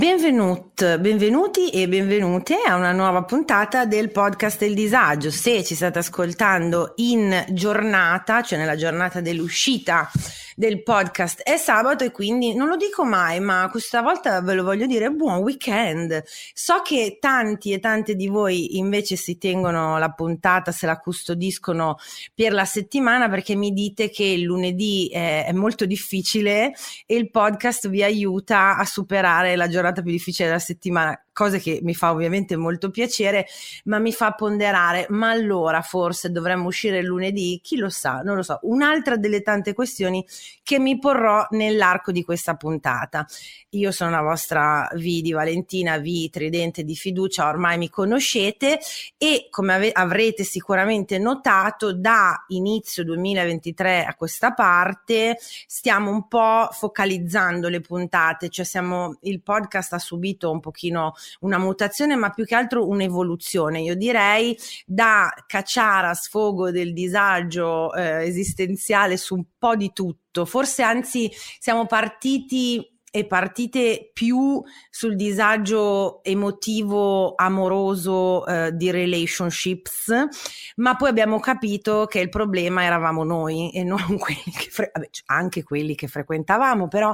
Benvenut, benvenuti e benvenute a una nuova puntata del podcast Il Disagio. Se ci state ascoltando in giornata, cioè nella giornata dell'uscita del podcast, è sabato e quindi non lo dico mai, ma questa volta ve lo voglio dire buon weekend. So che tanti e tante di voi invece si tengono la puntata, se la custodiscono per la settimana perché mi dite che il lunedì è, è molto difficile e il podcast vi aiuta a superare la giornata più difficile della settimana cosa che mi fa ovviamente molto piacere, ma mi fa ponderare, ma allora forse dovremmo uscire lunedì? Chi lo sa? Non lo so. Un'altra delle tante questioni che mi porrò nell'arco di questa puntata. Io sono la vostra V di Valentina, V tridente di fiducia, ormai mi conoscete e come ave- avrete sicuramente notato da inizio 2023 a questa parte stiamo un po' focalizzando le puntate, cioè siamo, il podcast ha subito un pochino una mutazione, ma più che altro un'evoluzione. Io direi da cacciara sfogo del disagio eh, esistenziale su un po' di tutto. Forse anzi siamo partiti e partite più sul disagio emotivo amoroso eh, di relationships, ma poi abbiamo capito che il problema eravamo noi e non quelli che fre- vabbè, anche quelli che frequentavamo, però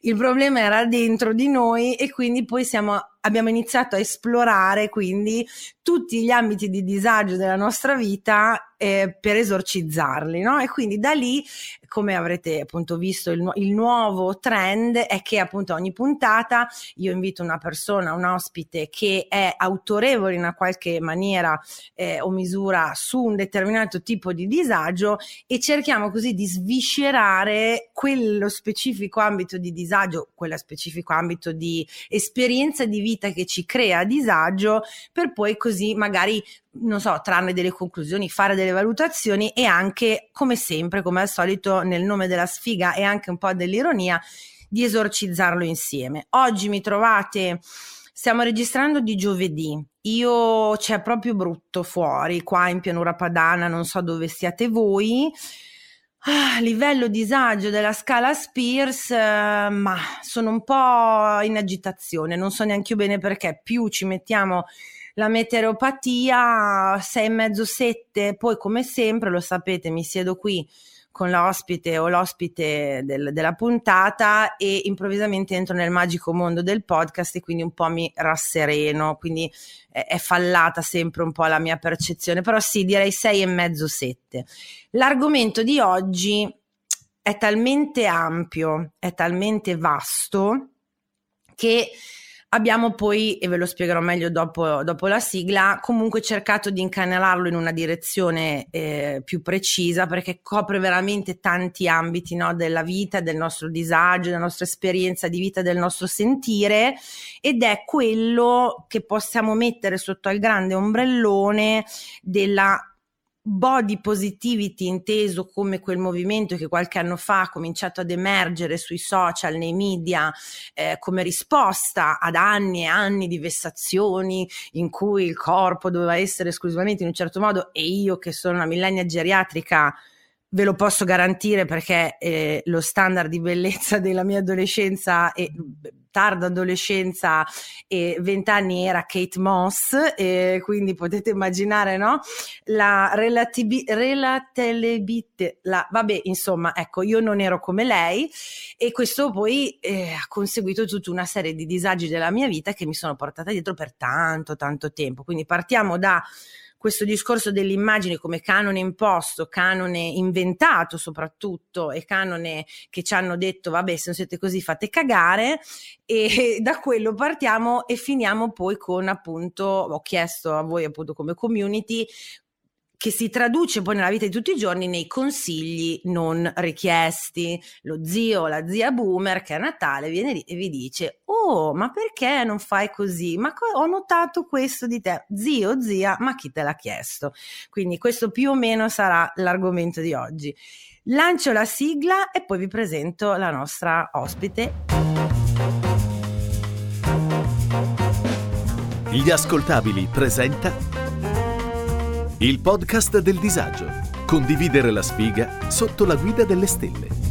il problema era dentro di noi e quindi poi siamo abbiamo iniziato a esplorare quindi tutti gli ambiti di disagio della nostra vita eh, per esorcizzarli, no? E quindi da lì, come avrete appunto visto, il, il, nuovo trend è che appunto ogni puntata io invito una persona, un ospite che è autorevole in una qualche maniera eh, o misura su un determinato tipo di disagio e cerchiamo così di sviscerare quello specifico ambito di disagio, quello specifico ambito di esperienza di vita vita che ci crea disagio per poi così magari non so, trarne delle conclusioni, fare delle valutazioni e anche, come sempre, come al solito, nel nome della sfiga e anche un po' dell'ironia, di esorcizzarlo insieme. Oggi mi trovate, stiamo registrando di giovedì. Io c'è proprio brutto fuori, qua in pianura padana, non so dove siate voi. Ah, livello disagio della scala Spears, eh, ma sono un po' in agitazione, non so neanche io bene perché più ci mettiamo la meteoropatia, sei e mezzo, sette, poi come sempre, lo sapete, mi siedo qui con l'ospite o l'ospite del, della puntata e improvvisamente entro nel magico mondo del podcast e quindi un po' mi rassereno, quindi è, è fallata sempre un po' la mia percezione, però sì, direi sei e mezzo, sette. L'argomento di oggi è talmente ampio, è talmente vasto che Abbiamo poi, e ve lo spiegherò meglio dopo, dopo la sigla, comunque cercato di incanalarlo in una direzione eh, più precisa perché copre veramente tanti ambiti no, della vita, del nostro disagio, della nostra esperienza di vita, del nostro sentire ed è quello che possiamo mettere sotto al grande ombrellone della body positivity inteso come quel movimento che qualche anno fa ha cominciato ad emergere sui social, nei media, eh, come risposta ad anni e anni di vessazioni in cui il corpo doveva essere esclusivamente in un certo modo e io che sono una millennia geriatrica ve lo posso garantire perché eh, lo standard di bellezza della mia adolescenza e tarda adolescenza e vent'anni era Kate Moss e quindi potete immaginare no? la relatività la, vabbè insomma ecco io non ero come lei e questo poi eh, ha conseguito tutta una serie di disagi della mia vita che mi sono portata dietro per tanto tanto tempo quindi partiamo da questo discorso dell'immagine come canone imposto, canone inventato soprattutto e canone che ci hanno detto vabbè se non siete così fate cagare e da quello partiamo e finiamo poi con appunto ho chiesto a voi appunto come community che si traduce poi nella vita di tutti i giorni nei consigli non richiesti. Lo zio o la zia boomer che a Natale viene lì e vi dice: Oh, ma perché non fai così? Ma co- ho notato questo di te, zio, zia, ma chi te l'ha chiesto? Quindi questo più o meno sarà l'argomento di oggi. Lancio la sigla e poi vi presento la nostra ospite. Gli ascoltabili presenta il podcast del disagio. Condividere la sfiga sotto la guida delle stelle.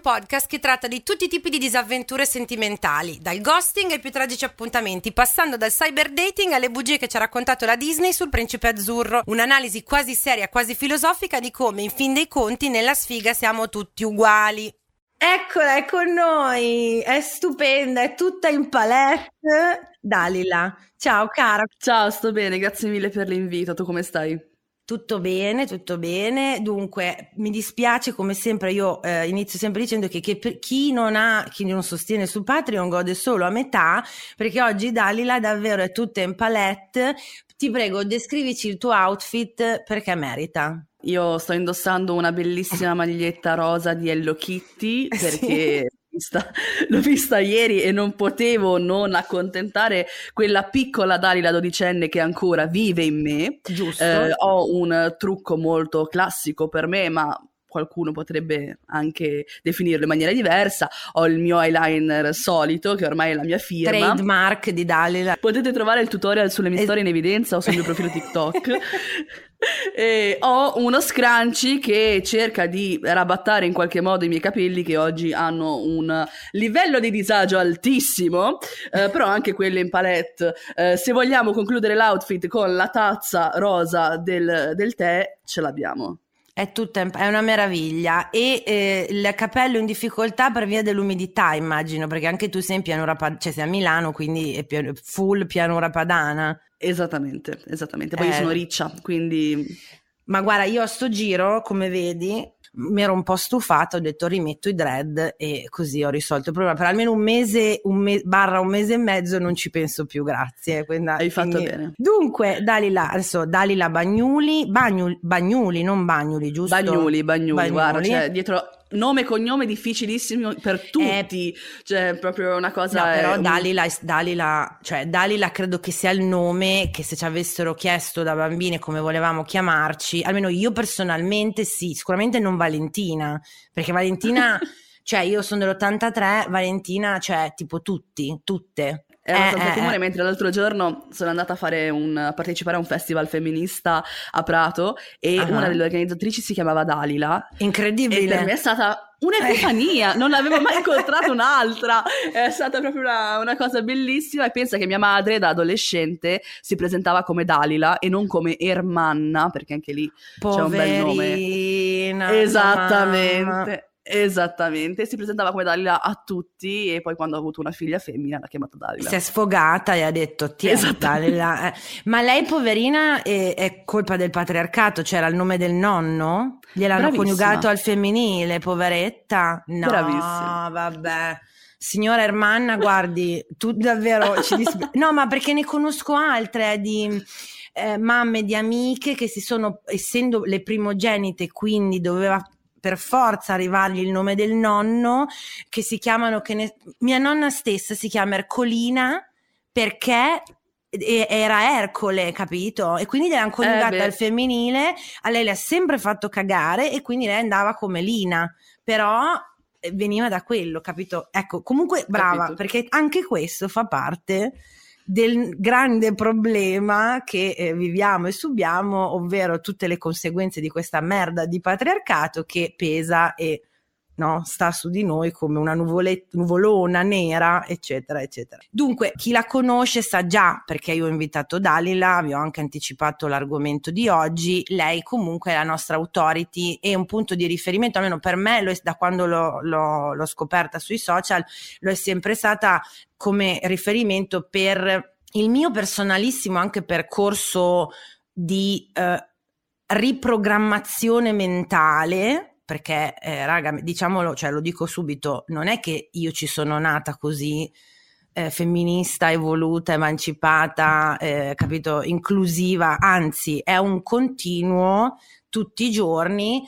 Podcast che tratta di tutti i tipi di disavventure sentimentali, dal ghosting ai più tragici appuntamenti, passando dal cyber dating alle bugie che ci ha raccontato la Disney sul principe azzurro. Un'analisi quasi seria, quasi filosofica di come, in fin dei conti, nella sfiga siamo tutti uguali. Eccola, è con noi, è stupenda, è tutta in palette. Dalila, ciao cara. Ciao, sto bene, grazie mille per l'invito, tu come stai? Tutto bene, tutto bene. Dunque, mi dispiace come sempre, io eh, inizio sempre dicendo che, che chi non ha, chi non sostiene su Patreon gode solo a metà, perché oggi Dalila davvero è tutta in palette. Ti prego, descrivici il tuo outfit perché merita. Io sto indossando una bellissima maglietta rosa di Hello Kitty perché vista, l'ho vista ieri e non potevo non accontentare quella piccola Dalila dodicenne che ancora vive in me. Giusto. Eh, ho un trucco molto classico per me, ma qualcuno potrebbe anche definirlo in maniera diversa. Ho il mio eyeliner solito, che ormai è la mia firma. Trademark di Dalila. Potete trovare il tutorial sulle mie es- storie in evidenza o sul mio profilo TikTok. E ho uno scrunchie che cerca di rabattare in qualche modo i miei capelli che oggi hanno un livello di disagio altissimo, eh, però anche quelli in palette. Eh, se vogliamo concludere l'outfit con la tazza rosa del, del tè, ce l'abbiamo. È tutta è una meraviglia e eh, il capello in difficoltà per via dell'umidità, immagino, perché anche tu sei in pianura padana, cioè sei a Milano, quindi è full pianura padana. Esattamente, esattamente. Poi eh. io sono riccia, quindi ma guarda, io a sto giro, come vedi, mi ero un po' stufata, ho detto rimetto i dread e così ho risolto il problema. Per almeno un mese, un me- barra un mese e mezzo non ci penso più, grazie. Quindi, Hai fatto quindi... bene. Dunque, Dalila, adesso Dalila Bagnuli, Bagnuli, Bagnuli, non Bagnuli, giusto? Bagnuli, Bagnuli, Bagnuli. guarda, cioè, dietro nome e cognome difficilissimo per eh, tutti, eh, cioè proprio una cosa... No, però Dalila, Dalila, cioè Dalila credo che sia il nome che se ci avessero chiesto da bambine come volevamo chiamarci, almeno io personalmente sì, sicuramente non Valentina, perché Valentina... cioè io sono dell'83, Valentina, cioè tipo tutti, tutte. È abbastanza eh, comune, eh, mentre l'altro giorno sono andata a, fare un, a partecipare a un festival femminista a Prato e uh-huh. una delle organizzatrici si chiamava Dalila. Incredibile. E per me è stata un'epifania, non avevo mai incontrato un'altra, è stata proprio una, una, cosa bellissima e pensa che mia madre da adolescente si presentava come Dalila e non come Ermanna, perché anche lì Poverina, c'è un bel nome. Esattamente. Mamma. Esattamente, si presentava come Dalila a tutti e poi quando ha avuto una figlia femmina l'ha chiamata Dalila. Si è sfogata e ha detto ti Dalila. Eh. Ma lei poverina è, è, colpa del patriarcato, c'era il nome del nonno? Gliel'hanno Bravissima. coniugato al femminile, poveretta? No, Bravissima. vabbè. Signora Ermanna, guardi, tu davvero ci dispiace. No, ma perché ne conosco altre di... Eh, mamme di amiche che si sono, essendo le primogenite, quindi doveva per forza arrivargli il nome del nonno, che si chiamano, che ne... mia nonna stessa si chiama Ercolina perché era Ercole, capito? E quindi l'hanno coniugata eh al femminile, a lei le ha sempre fatto cagare e quindi lei andava come Lina, però eh, veniva da quello, capito? Ecco, comunque brava, capito. perché anche questo fa parte del grande problema che eh, viviamo e subiamo, ovvero tutte le conseguenze di questa merda di patriarcato che pesa e no? sta su di noi come una nuvolona nera, eccetera, eccetera. Dunque, chi la conosce sa già, perché io ho invitato Dalila, vi ho anche anticipato l'argomento di oggi, lei comunque è la nostra authority e un punto di riferimento, almeno per me, è, da quando l'ho, l'ho, l'ho scoperta sui social, lo è sempre stata come riferimento per il mio personalissimo anche percorso di eh, riprogrammazione mentale perché eh, raga, diciamolo, cioè lo dico subito, non è che io ci sono nata così eh, femminista, evoluta, emancipata, eh, capito, inclusiva, anzi è un continuo tutti i giorni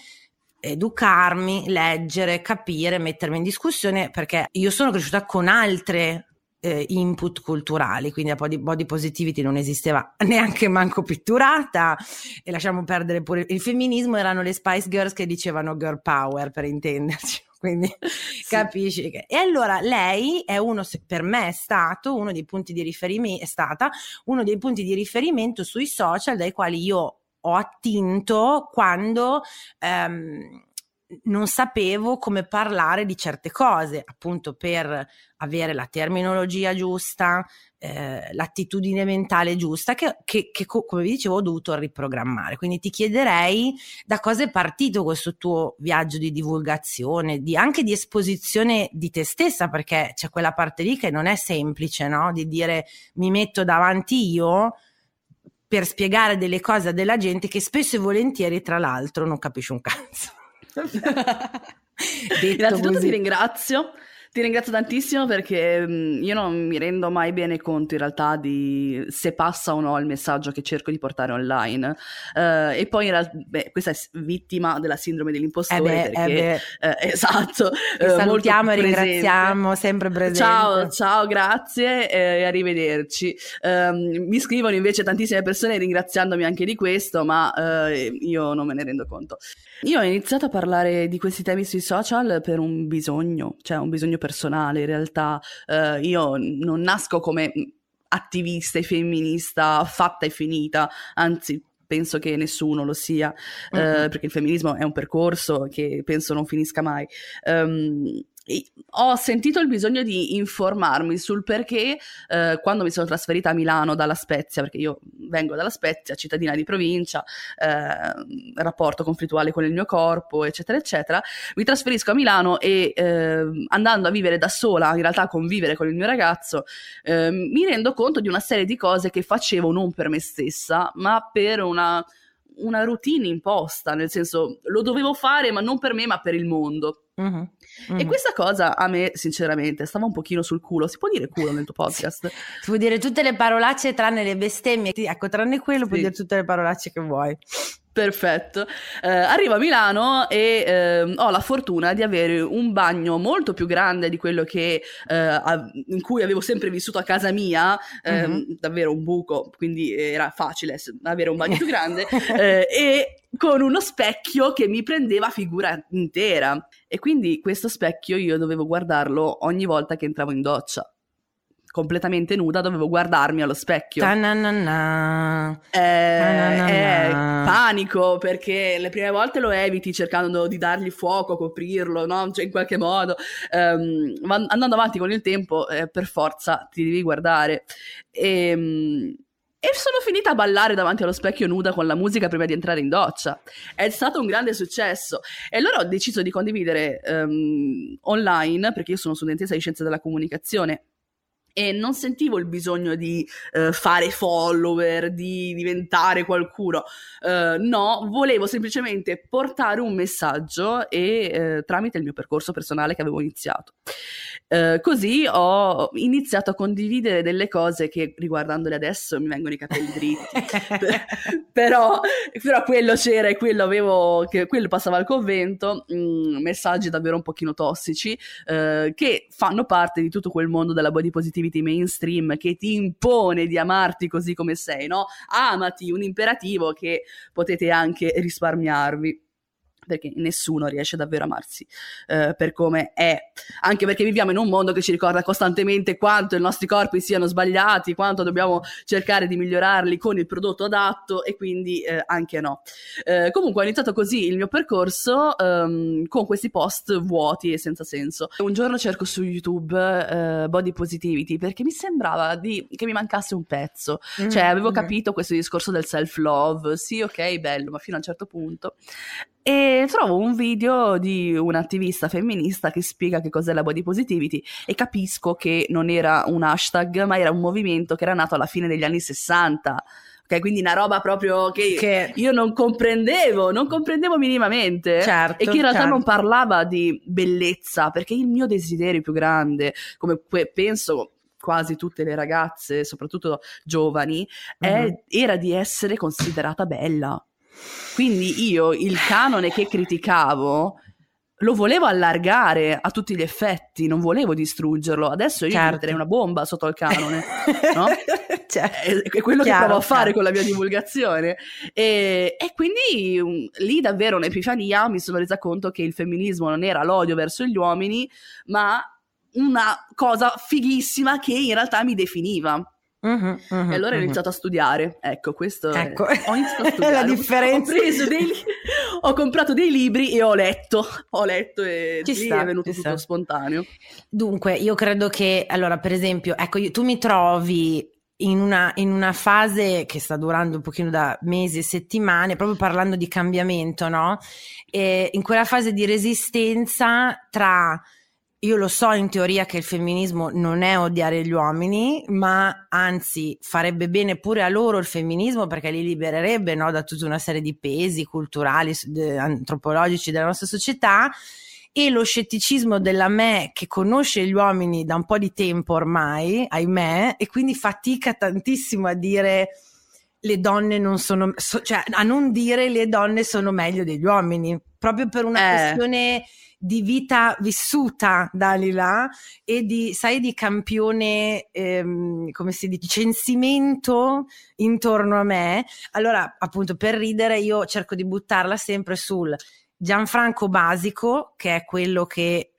educarmi, leggere, capire, mettermi in discussione perché io sono cresciuta con altre eh, input culturali, quindi la body, body positivity non esisteva neanche manco pitturata e lasciamo perdere pure il femminismo, erano le Spice Girls che dicevano girl power per intenderci. Quindi sì. capisci che... E allora lei è uno, per me è stato uno dei punti di riferimento, è stata uno dei punti di riferimento sui social dai quali io ho attinto quando ehm, non sapevo come parlare di certe cose, appunto per avere la terminologia giusta, eh, l'attitudine mentale giusta, che, che, che, come vi dicevo ho dovuto riprogrammare. Quindi ti chiederei da cosa è partito questo tuo viaggio di divulgazione, di, anche di esposizione di te stessa, perché c'è quella parte lì che non è semplice, no? Di dire mi metto davanti io per spiegare delle cose a della gente che spesso e volentieri, tra l'altro, non capisce un cazzo. Innanzitutto così. ti ringrazio ti ringrazio tantissimo perché mm, io non mi rendo mai bene conto in realtà di se passa o no il messaggio che cerco di portare online. Uh, e poi in realtà, beh, questa è vittima della sindrome dell'impostore eh beh, perché, eh uh, esatto. Ti salutiamo e ringraziamo, sempre presente. Ciao, ciao, grazie e arrivederci. Um, mi scrivono invece tantissime persone ringraziandomi anche di questo, ma uh, io non me ne rendo conto. Io ho iniziato a parlare di questi temi sui social per un bisogno, cioè un bisogno personale in realtà. Uh, io non nasco come attivista e femminista fatta e finita, anzi penso che nessuno lo sia, uh-huh. uh, perché il femminismo è un percorso che penso non finisca mai. Um, ho sentito il bisogno di informarmi sul perché eh, quando mi sono trasferita a Milano dalla Spezia, perché io vengo dalla Spezia, cittadina di provincia, eh, rapporto conflittuale con il mio corpo, eccetera, eccetera, mi trasferisco a Milano e eh, andando a vivere da sola, in realtà a convivere con il mio ragazzo, ehm, mi rendo conto di una serie di cose che facevo non per me stessa, ma per una una routine imposta, nel senso lo dovevo fare ma non per me ma per il mondo. Mm-hmm. Mm-hmm. E questa cosa a me, sinceramente, stava un pochino sul culo. Si può dire culo nel tuo podcast? si può dire tutte le parolacce tranne le bestemmie. Ecco, tranne quello sì. puoi dire tutte le parolacce che vuoi. Perfetto. Eh, arrivo a Milano e eh, ho la fortuna di avere un bagno molto più grande di quello che, eh, a, in cui avevo sempre vissuto a casa mia, mm-hmm. davvero un buco, quindi era facile avere un bagno più grande, eh, e con uno specchio che mi prendeva figura intera. E quindi questo specchio io dovevo guardarlo ogni volta che entravo in doccia completamente nuda, dovevo guardarmi allo specchio. Ta-na-na-na. Eh, eh, panico perché le prime volte lo eviti cercando di dargli fuoco, coprirlo, no? Cioè, in qualche modo. Um, andando avanti con il tempo, eh, per forza ti devi guardare. E, um, e sono finita a ballare davanti allo specchio nuda con la musica prima di entrare in doccia. È stato un grande successo. E allora ho deciso di condividere um, online, perché io sono studentessa di scienze della comunicazione e non sentivo il bisogno di uh, fare follower, di diventare qualcuno. Uh, no, volevo semplicemente portare un messaggio e uh, tramite il mio percorso personale che avevo iniziato. così ho iniziato a condividere delle cose che riguardandole adesso mi vengono i capelli dritti. però, però, quello c'era e quello avevo, che, quello passava al convento, mh, mm, messaggi davvero un pochino tossici che fanno parte di tutto quel mondo della body positivity activity mainstream che ti impone di amarti così come sei, no? Amati, un imperativo che potete anche risparmiarvi perché nessuno riesce davvero a amarsi eh, per come è, anche perché viviamo in un mondo che ci ricorda costantemente quanto i nostri corpi siano sbagliati, quanto dobbiamo cercare di migliorarli con il prodotto adatto e quindi eh, anche no. Eh, comunque ho iniziato così il mio percorso ehm, con questi post vuoti e senza senso. Un giorno cerco su YouTube eh, body positivity perché mi sembrava di, che mi mancasse un pezzo, mm-hmm. cioè avevo mm-hmm. capito questo discorso del self love, sì ok bello, ma fino a un certo punto e trovo un video di un'attivista femminista che spiega che cos'è la body positivity e capisco che non era un hashtag ma era un movimento che era nato alla fine degli anni 60 ok quindi una roba proprio che, che... io non comprendevo non comprendevo minimamente certo, e che in realtà certo. non parlava di bellezza perché il mio desiderio più grande come penso quasi tutte le ragazze, soprattutto giovani, mm-hmm. è, era di essere considerata bella. Quindi io il canone che criticavo lo volevo allargare a tutti gli effetti, non volevo distruggerlo. Adesso io certo. metterei una bomba sotto il canone, no? cioè, è, quello chiaro, che provo a fare chiaro. con la mia divulgazione. E, e quindi um, lì davvero un'epifania mi sono resa conto che il femminismo non era l'odio verso gli uomini, ma una cosa fighissima che in realtà mi definiva. Uh-huh, uh-huh, e allora ho iniziato a studiare. Ecco, questo ecco. È, ho iniziato a studiare. la differenza. Ho preso, dei, ho comprato dei libri e ho letto, ho letto e Ci lì sta, è venuto tutto sta. spontaneo. Dunque, io credo che, allora, per esempio, ecco, io- tu mi trovi in una, in una fase che sta durando un pochino da mesi e settimane, proprio parlando di cambiamento, no? E in quella fase di resistenza tra, io lo so in teoria che il femminismo non è odiare gli uomini, ma anzi farebbe bene pure a loro il femminismo perché li libererebbe, no? Da tutta una serie di pesi culturali, antropologici della nostra società e lo scetticismo della me che conosce gli uomini da un po' di tempo ormai, ahimè, e quindi fatica tantissimo a dire le donne non sono, so- cioè a non dire le donne sono meglio degli uomini, proprio per una Eh. questione di vita vissuta, Dalila, e di, sai, di campione, ehm, come si dice, censimento intorno a me. Allora, appunto, per ridere, io cerco di buttarla sempre sul Gianfranco Basico, che è quello che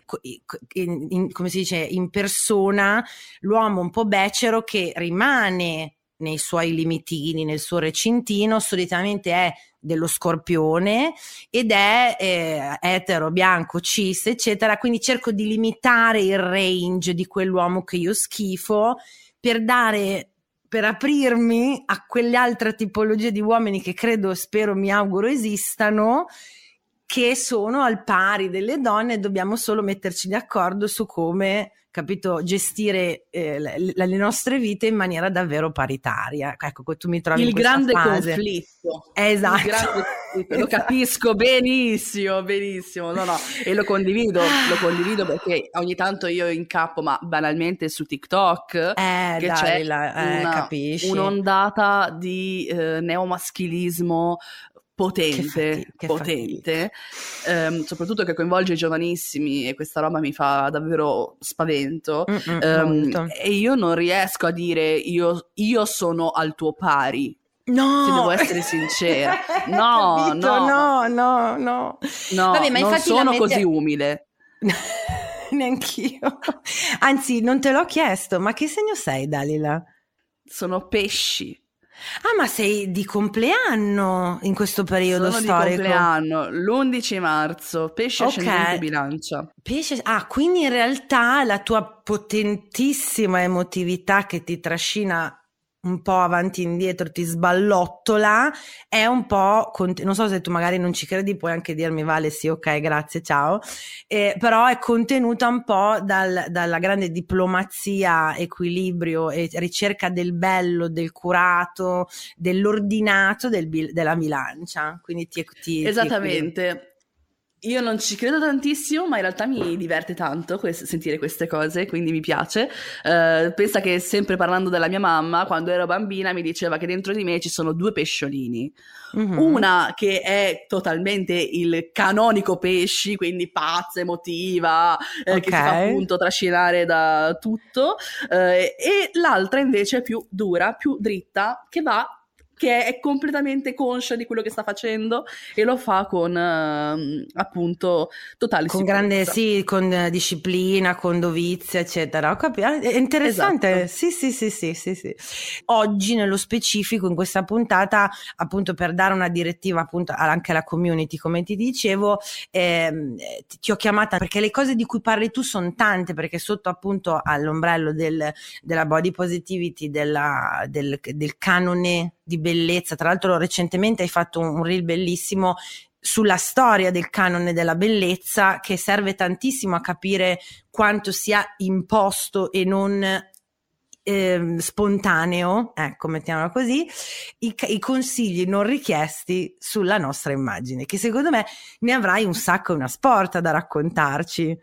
in- in- come si dice in persona l'uomo un po' becero che rimane nei suoi limitini, nel suo recintino, solitamente è dello scorpione ed è eh, etero, bianco, cis, eccetera. Quindi cerco di limitare il range di quell'uomo che io schifo per dare per aprirmi a quelle altre tipologie di uomini che credo, spero, mi auguro esistano, che sono al pari delle donne e dobbiamo solo metterci d'accordo su come, capito, gestire eh, le, le nostre vite in maniera davvero paritaria. Ecco, tu mi trovi Il in grande fase. conflitto. Esatto. Il grande conflitto. Lo Esatto. capisco benissimo, benissimo. No, no, e lo condivido, lo condivido perché ogni tanto io incappo, ma banalmente su TikTok, Eh, che dai, c'è la- eh, una- un'ondata di eh, neomaschilismo potente, Che fati- che potente, ehm, soprattutto che coinvolge i giovanissimi e questa roba mi fa davvero spavento. Ehm, e io non riesco a dire io, io sono al tuo pari. No, se devo essere sincera. No, Capito? no. no, no, no. No, Vabbè, ma non infatti sono mette- così umile. Neanch'io. Anzi, non te l'ho chiesto, ma che segno sei, Dalila? Sono pesci. Ah, ma sei di compleanno in questo periodo sono storico. di compleanno, l'11 marzo, pesce Ok. ascendente bilancia. Pesce, ah, quindi in realtà la tua potentissima emotività che ti trascina un po' avanti e indietro, ti sballottola, è un po', cont- non so se tu magari non ci credi, puoi anche dirmi Vale sì, ok, grazie, ciao, Eh, però è contenuta un po' dal- dalla grande diplomazia, equilibrio e ricerca del bello, del curato, dell'ordinato del bil- della bilancia, quindi ti, ti- ti Esattamente. Io non ci credo tantissimo, ma in realtà mi diverte tanto quest- sentire queste cose, quindi mi piace. Eh, pensa che sempre parlando della mia mamma, quando ero bambina, mi diceva che dentro di me ci sono due pesciolini. Mhm. Una che è totalmente il canonico pesci, quindi pazza, emotiva, eh, che si fa appunto trascinare da tutto, eh, e l'altra invece è più dura, più dritta, che va che è completamente conscia di quello che sta facendo e lo fa con ehm, appunto totale Con grande, sicurezza. sì, con eh, disciplina, con dovizia, eccetera. Ho capito. Ah, È interessante. Esatto. Sì, sì, sì, sì, sì, sì. Oggi, nello specifico, in questa puntata, appunto per dare una direttiva appunto anche alla community, come ti dicevo, ti, ti ho chiamata perché le cose di cui parli tu sono tante, perché sotto appunto all'ombrello del, della body positivity, della- del, del canone di bellezza, tra l'altro recentemente hai fatto un, reel bellissimo sulla storia del canone della bellezza che serve tantissimo a capire quanto sia imposto e non ehm, spontaneo, ecco, mettiamola così, i, i consigli non richiesti sulla nostra immagine, che secondo me ne avrai un sacco e una sporta da raccontarci.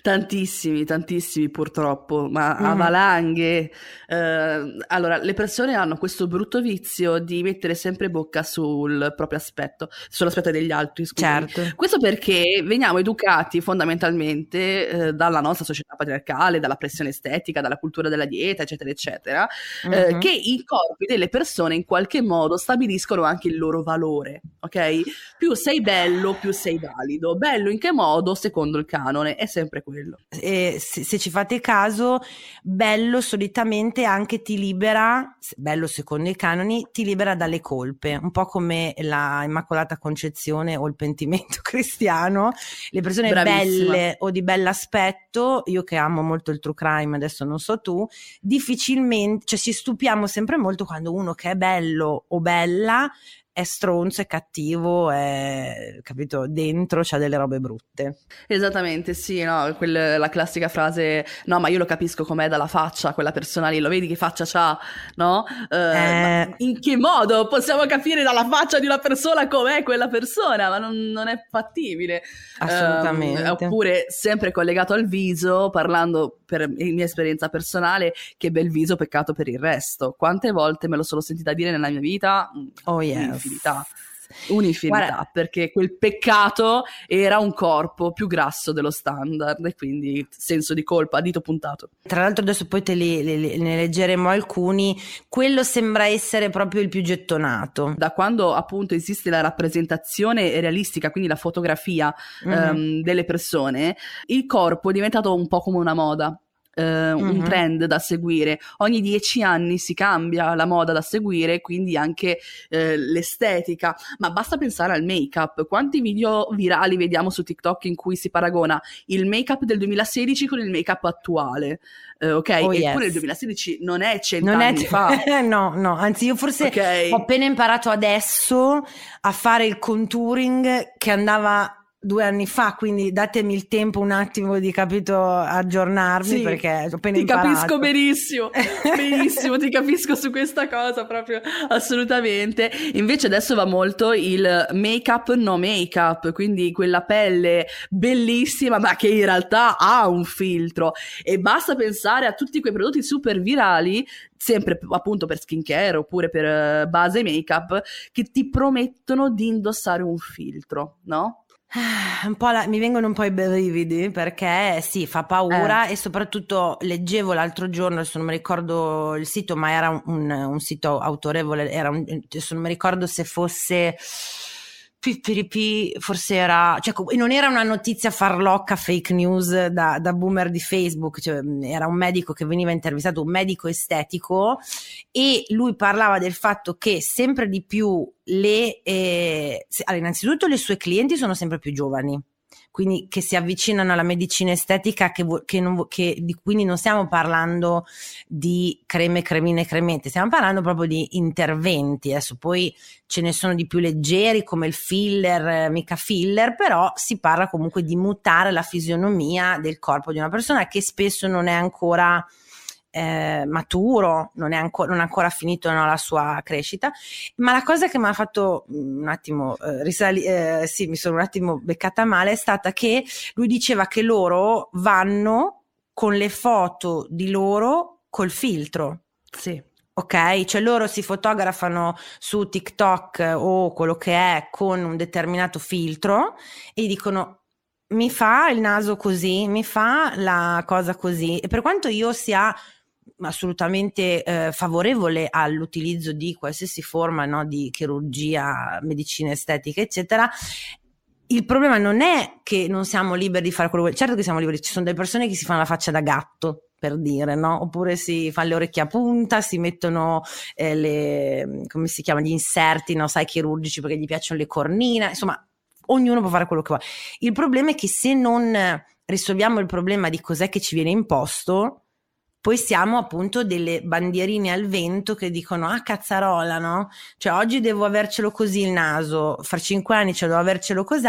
Tantissimi, tantissimi purtroppo, ma Mm. a valanghe. Eh, allora, le persone hanno questo brutto vizio di mettere sempre bocca sul proprio aspetto, sull'aspetto degli altri, scusami. Certo. Questo perché veniamo educati fondamentalmente eh, dalla nostra società patriarcale, dalla pressione estetica, dalla cultura della dieta, eccetera, eccetera, eh, Mhm. che i corpi delle persone in qualche modo stabiliscono anche il loro valore, ok? Più sei bello, più sei valido. Bello in che modo? Secondo il canone. E sempre quello. E se, se, ci fate caso, bello solitamente anche ti libera, bello secondo i canoni, ti libera dalle colpe, un po' come la Immacolata Concezione o il pentimento cristiano. Le persone Bravissima. belle o di bell'aspetto, io che amo molto il true crime, adesso non so tu, difficilmente, cioè ci stupiamo sempre molto quando uno che è bello o bella è stronzo, è cattivo, è, capito, dentro c'ha delle robe brutte. Esattamente, sì, no, quel, la classica frase, no, ma io lo capisco com'è dalla faccia, quella persona lì, lo vedi che faccia c'ha, no? Uh, eh... In che modo possiamo capire dalla faccia di una persona com'è quella persona? Ma non, non è fattibile. Assolutamente. Um, oppure, sempre collegato al viso, parlando per mia esperienza personale, che bel viso, peccato per il resto. Quante volte me lo sono sentita dire nella mia vita? Oh yes un'infinità. Un'infinità, Guarda, perché quel peccato era un corpo più grasso dello standard e quindi senso di colpa, dito puntato. Tra l'altro adesso poi te li, li, ne leggeremo alcuni, quello sembra essere proprio il più gettonato. Da quando appunto esiste la rappresentazione realistica, quindi la fotografia mm-hmm. um, delle persone, il corpo è diventato un po' come una moda eh, mm-hmm. un trend da seguire. Ogni dieci anni si cambia la moda da seguire, quindi anche eh, l'estetica. Ma basta pensare al make-up. Quanti video virali vediamo su TikTok in cui si paragona il make-up del 2016 con il make-up attuale? Eh, ok, oh, eppure yes. il 2016 non è cent'anni è... fa. no, no, anzi io forse okay. ho appena imparato adesso a fare il contouring che andava due anni fa, quindi datemi il tempo un attimo di capito aggiornarmi sì, perché ho appena ti imparato. capisco benissimo, benissimo, ti capisco su questa cosa proprio assolutamente. Invece adesso va molto il make up no make up, quindi quella pelle bellissima ma che in realtà ha un filtro e basta pensare a tutti quei prodotti super virali sempre appunto per skincare oppure per eh, base make up che ti promettono di indossare un filtro, no? Un po la, mi vengono un po' i brividi perché sì, fa paura eh. e soprattutto leggevo l'altro giorno, adesso non mi ricordo il sito, ma era un, un, sito autorevole, era un, adesso non mi ricordo se fosse forse era, cioè, non era una notizia farlocca fake news da, da boomer di Facebook, cioè, era un medico che veniva intervistato, un medico estetico, e lui parlava del fatto che sempre di più le, eh, allora, innanzitutto le sue clienti sono sempre più giovani quindi che si avvicinano alla medicina estetica, che, che non, che, di, quindi non stiamo parlando di creme, cremine, cremette, stiamo parlando proprio di interventi. Adesso poi ce ne sono di più leggeri come il filler, mica filler, però si parla comunque di mutare la fisionomia del corpo di una persona che spesso non è ancora eh, maturo, non, è ancora, non ha ancora finito no, la sua crescita. Ma la cosa che mi ha fatto mm, un attimo eh, risali- eh, sì, mi sono un attimo beccata male, è stata che lui diceva che loro vanno con le foto di loro col filtro. Sì. Ok, cioè loro si fotografano su TikTok o quello che è con un determinato filtro e dicono mi fa il naso così, mi fa la cosa così. E per quanto io sia assolutamente eh, favorevole all'utilizzo di qualsiasi forma no, di chirurgia, medicina estetica, eccetera. Il problema non è che non siamo liberi di fare quello che certo che siamo liberi, ci sono delle persone che si fanno la faccia da gatto, per dire, no? Oppure si fanno le orecchie a punta, si mettono eh, le, come si chiama, gli inserti, no? Sai, chirurgici perché gli piacciono le cornine, insomma, ognuno può fare quello che vuole. Il problema è che se non risolviamo il problema di cos'è che ci viene imposto, poi siamo appunto delle bandierine al vento che dicono ah cazzarola no? Cioè oggi devo avercelo così il naso, fra cinque anni ce devo avercelo così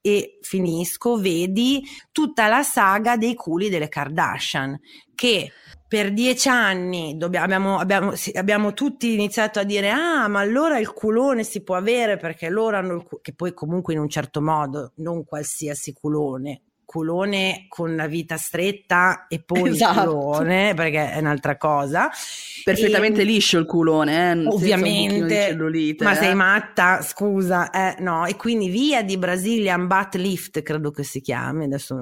e finisco, vedi tutta la saga dei culi delle Kardashian che per dieci anni dobbiamo, abbiamo, abbiamo, abbiamo, tutti iniziato a dire ah ma allora il culone si può avere perché loro hanno il culone, che poi comunque in un certo modo non qualsiasi culone culone con la vita stretta e poi esatto. il culone, perché è un'altra cosa. Perfettamente e, liscio il culone, eh? ovviamente. Ma eh? sei matta, scusa, eh, no. E quindi via di Brazilian Butt Lift, credo che si chiami, adesso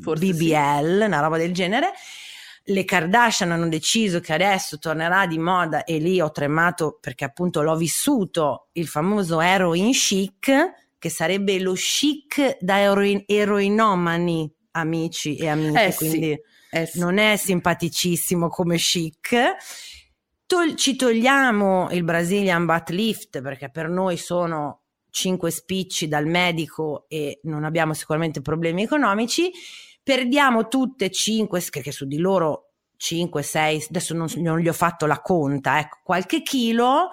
Forse BBL, sì. una roba del genere. Le Kardashian hanno deciso che adesso tornerà di moda e lì ho tremato perché appunto l'ho vissuto il famoso heroin chic che sarebbe lo chic da eroin- eroinomani. amici e amiche, Eh sì, quindi Eh sì. non è simpaticissimo come chic. Tol- ci togliamo il Brazilian butt lift perché per noi sono cinque spicci dal medico e non abbiamo sicuramente problemi economici. Perdiamo tutte e cinque, che su di loro 5, 6, adesso non, non gli ho fatto la conta, ecco, qualche chilo.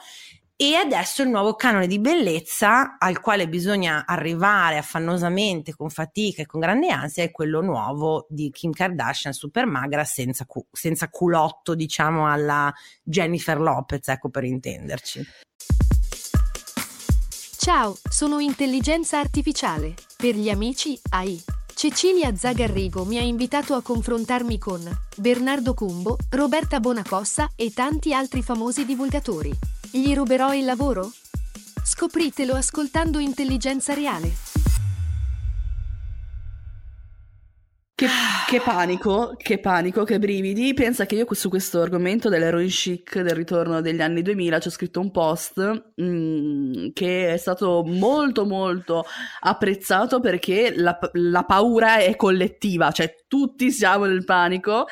E adesso il nuovo canone di bellezza al quale bisogna arrivare affannosamente, con fatica e con grande ansia, è quello nuovo di Kim Kardashian, super magra, senza, cu- senza culotto, diciamo, alla Jennifer Lopez, ecco per intenderci. Ciao, sono Intelligenza Artificiale. Per gli amici, AI. Cecilia Zagarrigo mi ha invitato a confrontarmi con Bernardo Cumbo, Roberta Bonacossa e tanti altri famosi divulgatori. Gli ruberò il lavoro? Scopritelo ascoltando Intelligenza Reale. Che, panico, che panico, che brividi. Pensa che io su questo argomento dell'heroin chic, del ritorno degli anni 2000, ci ho scritto un post mm, che è stato molto molto apprezzato perché la, la paura è collettiva, cioè tutti siamo nel panico.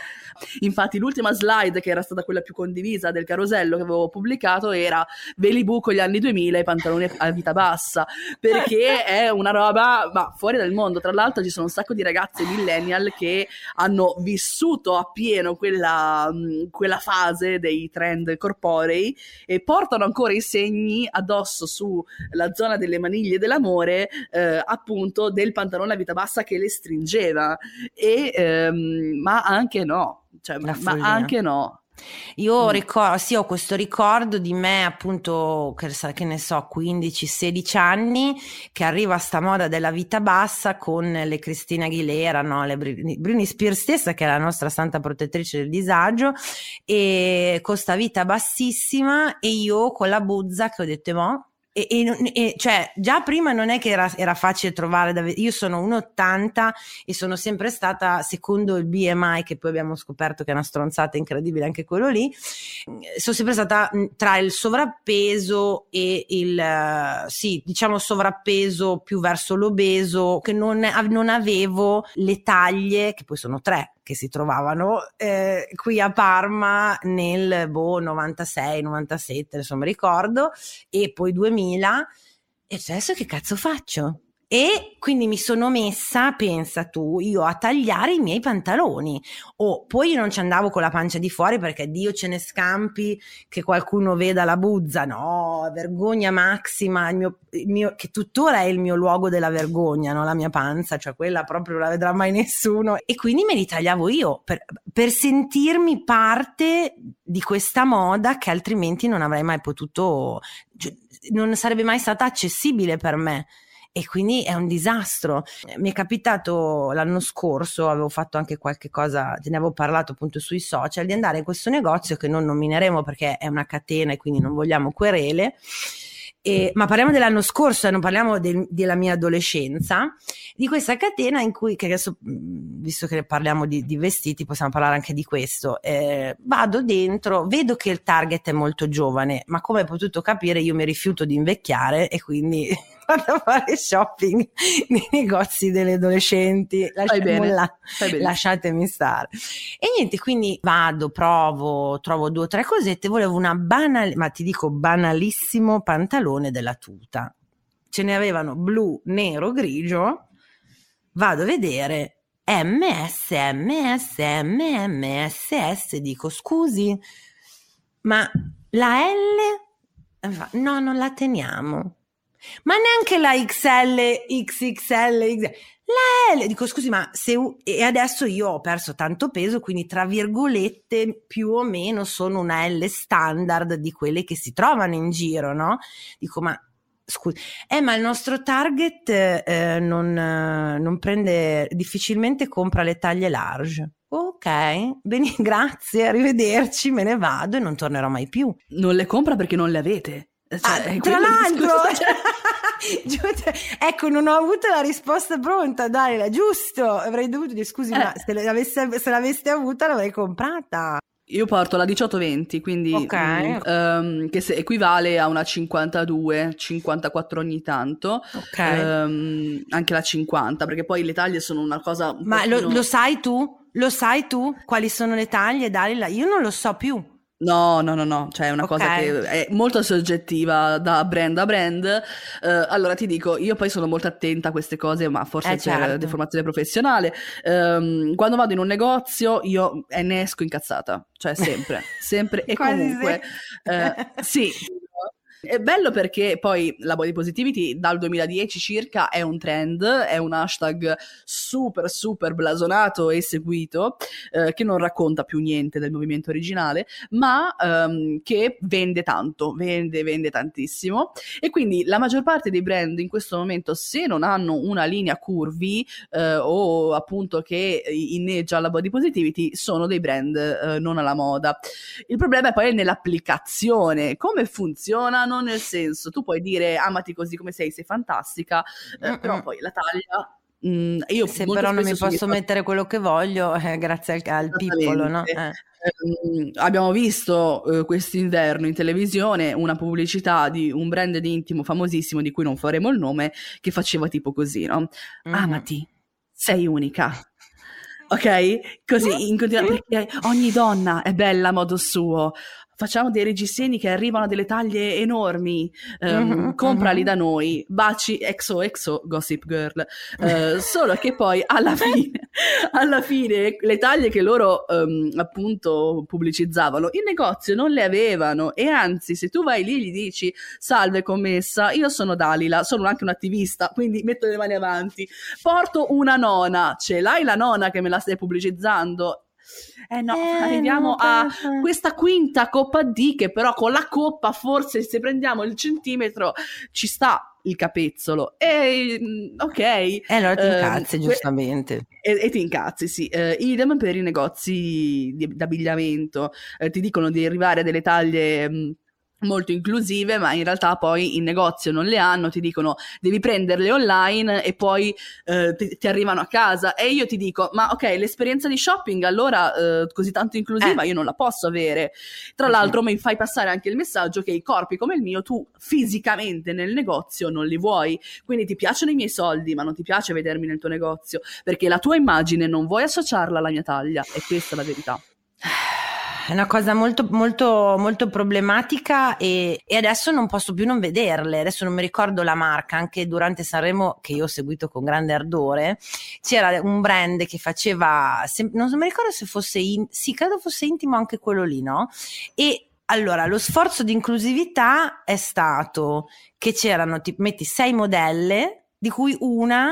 Infatti l'ultima slide, che era stata quella più condivisa del carosello che avevo pubblicato, era ve li buco gli anni 2000 e pantaloni a vita bassa, perché è una roba ma fuori dal mondo. Tra l'altro ci sono un sacco di ragazze millennial che hanno vissuto appieno quella, mh, quella fase dei trend corporei e portano ancora i segni addosso sulla zona delle maniglie dell'amore, eh, appunto del pantalone a vita bassa che le stringeva. E, ehm, ma anche no, cioè, ma anche no. Io Mm. ricor- sì, ho questo ricordo di me, appunto, che, che ne so, 15-16 anni, che arriva sta moda della vita bassa con le Cristina Aguilera, no? le Britney, Britney Spears stessa, che è la nostra santa protettrice del disagio, e con sta vita bassissima, e io con la buzza che ho detto, mo? E, e e, cioè, già prima non è che era, era facile trovare, da io sono 1,80 e sono sempre stata, secondo il BMI, che poi abbiamo scoperto che è una stronzata incredibile anche quello lì, sono sempre stata mh, tra il sovrappeso e il, eh, sì, diciamo sovrappeso più verso l'obeso, che non, non avevo le taglie, che poi sono tre, che si trovavano eh, qui a Parma nel boh, 96, 97, insomma ricordo, e poi 2000. E adesso che cazzo faccio? E quindi mi sono messa, pensa tu, io a tagliare i miei pantaloni. O poi io non ci andavo con la pancia di fuori perché Dio ce ne scampi che qualcuno veda la buzza. No, vergogna massima, il mio, il mio- che tuttora è il mio luogo della vergogna, no? la mia panza, cioè quella proprio non la vedrà mai nessuno. E quindi me li tagliavo io per, per sentirmi parte di questa moda che altrimenti non avrei mai potuto, cioè, non sarebbe mai stata accessibile per me e quindi è un disastro. Mi è capitato l'anno scorso, avevo fatto anche qualche cosa, te ne avevo parlato appunto sui social, di andare in questo negozio che non nomineremo perché è una catena e quindi non vogliamo querele. E- ma parliamo dell'anno scorso, non parliamo del- della mia adolescenza, di questa catena in cui, che adesso, mh, visto che parliamo di, di vestiti, possiamo parlare anche di questo. Eh, vado dentro, vedo che il target è molto giovane, ma come hai potuto capire, io mi rifiuto di invecchiare e quindi vado a fare shopping nei negozi delle adolescenti. Fai bene, Lasciamola- fai bene. lasciatemi stare. E niente, quindi vado, provo, trovo due o tre cosette, volevo una banal, ma ti dico banalissimo pantalone della tuta. Ce ne avevano blu, nero, grigio. Vado a vedere MS, MS, MMSS, dico scusi, ma la L? No, non la teniamo. Ma neanche la XL, XXL, XL. La L, dico scusi, ma se e adesso io ho perso tanto peso, quindi tra virgolette più o meno sono una L standard di quelle che si trovano in giro, no? Dico, ma scusi, eh, ma il nostro target eh, non, eh, non prende, difficilmente compra le taglie large. Ok, bene, grazie, arrivederci, me ne vado e non tornerò mai più. Non le compra perché non le avete. Cioè, Ah, è tra quello il l'altro. Giusto, ecco, non ho avuto la risposta pronta, Dalila, giusto, avrei dovuto dire scusi, Eh. ma se l'avesse, se l'aveste avuta l'avrei comprata. Io porto la 1820, quindi Ok. mm, ehm, che equivale a una 52, 54 ogni tanto, Ok. ehm, anche la 50, perché poi le taglie sono una cosa un Ma lo, pochino- lo sai tu? Lo sai tu quali sono le taglie, Dalila? Io non lo so più. No, no, no, no, cioè è una cosa che è molto soggettiva da brand a brand. Eh, allora ti dico, io poi sono molto attenta a queste cose, ma forse Eh, per certo. deformazione professionale. Ehm, quando vado in un negozio io eh, ne esco incazzata, cioè sempre, sempre e Quasi comunque. sempre. eh, sì. È bello perché poi la body positivity dal 2010 circa è un trend, è un hashtag super super blasonato e seguito, eh, che non racconta più niente del movimento originale, ma ehm, che vende tanto, vende, vende tantissimo. E quindi la maggior parte dei brand in questo momento, se non hanno una linea curvy eh, o appunto che inneggia alla body positivity, sono dei brand eh, non alla moda. Il problema è poi nell'applicazione, come funzionano, nel senso, tu puoi dire amati così come sei, sei fantastica, eh, Mm-mm. però poi la taglia... mm, io Se però non mi posso mettere quello che voglio, eh, grazie al, al pippolo, no? Eh. Ehm, abbiamo visto eh, quest'inverno in televisione una pubblicità di un brand di intimo famosissimo di cui non faremo il nome che faceva tipo così, no? Mhm. Amati, sei unica. Ok? Così in continua- perché ogni donna è bella a modo suo. Facciamo dei reggiseni che arrivano a delle taglie enormi. ehm, Mhm, comprali mhm. da noi. Baci exo exo Gossip Girl. Eh, solo che poi alla fine, alla fine le taglie che loro ehm, appunto pubblicizzavano in negozio non le avevano e anzi se tu vai lì e gli dici salve commessa io sono Dalila sono anche un attivista quindi metto le mani avanti porto una nona ce l'hai la nona che me la stai pubblicizzando eh no, Eh, arriviamo no, a per- questa quinta coppa D che però con la coppa forse se prendiamo il centimetro ci sta il capezzolo e mm, ok E allora ti Ehm, incazzi, que- giustamente. e, e ti incazzi, sì. Eh, idem per i negozi di, d'abbigliamento. Eh, ti dicono di arrivare a delle taglie mh, molto inclusive, ma in realtà poi in negozio non le hanno, ti dicono devi prenderle online e poi eh, ti, ti arrivano a casa. E io ti dico, ma ok, l'esperienza di shopping allora eh, così tanto inclusiva Eh. io non la posso avere. Tra Mhm. l'altro mi fai passare anche il messaggio che i corpi come il mio tu fisicamente nel negozio non li vuoi, quindi ti piacciono i miei soldi, ma non ti piace vedermi nel tuo negozio, perché la tua immagine non vuoi associarla alla mia taglia, e questa è la verità. È una cosa molto, molto, molto problematica e, e adesso non posso più non vederle. Adesso non mi ricordo la marca, anche durante Sanremo, che io ho seguito con grande ardore, c'era un brand che faceva, sem- non mi ricordo se fosse, in- sì, credo fosse intimo anche quello lì, no? E allora, lo sforzo di inclusività è stato che c'erano, ti metti sei modelle, di cui una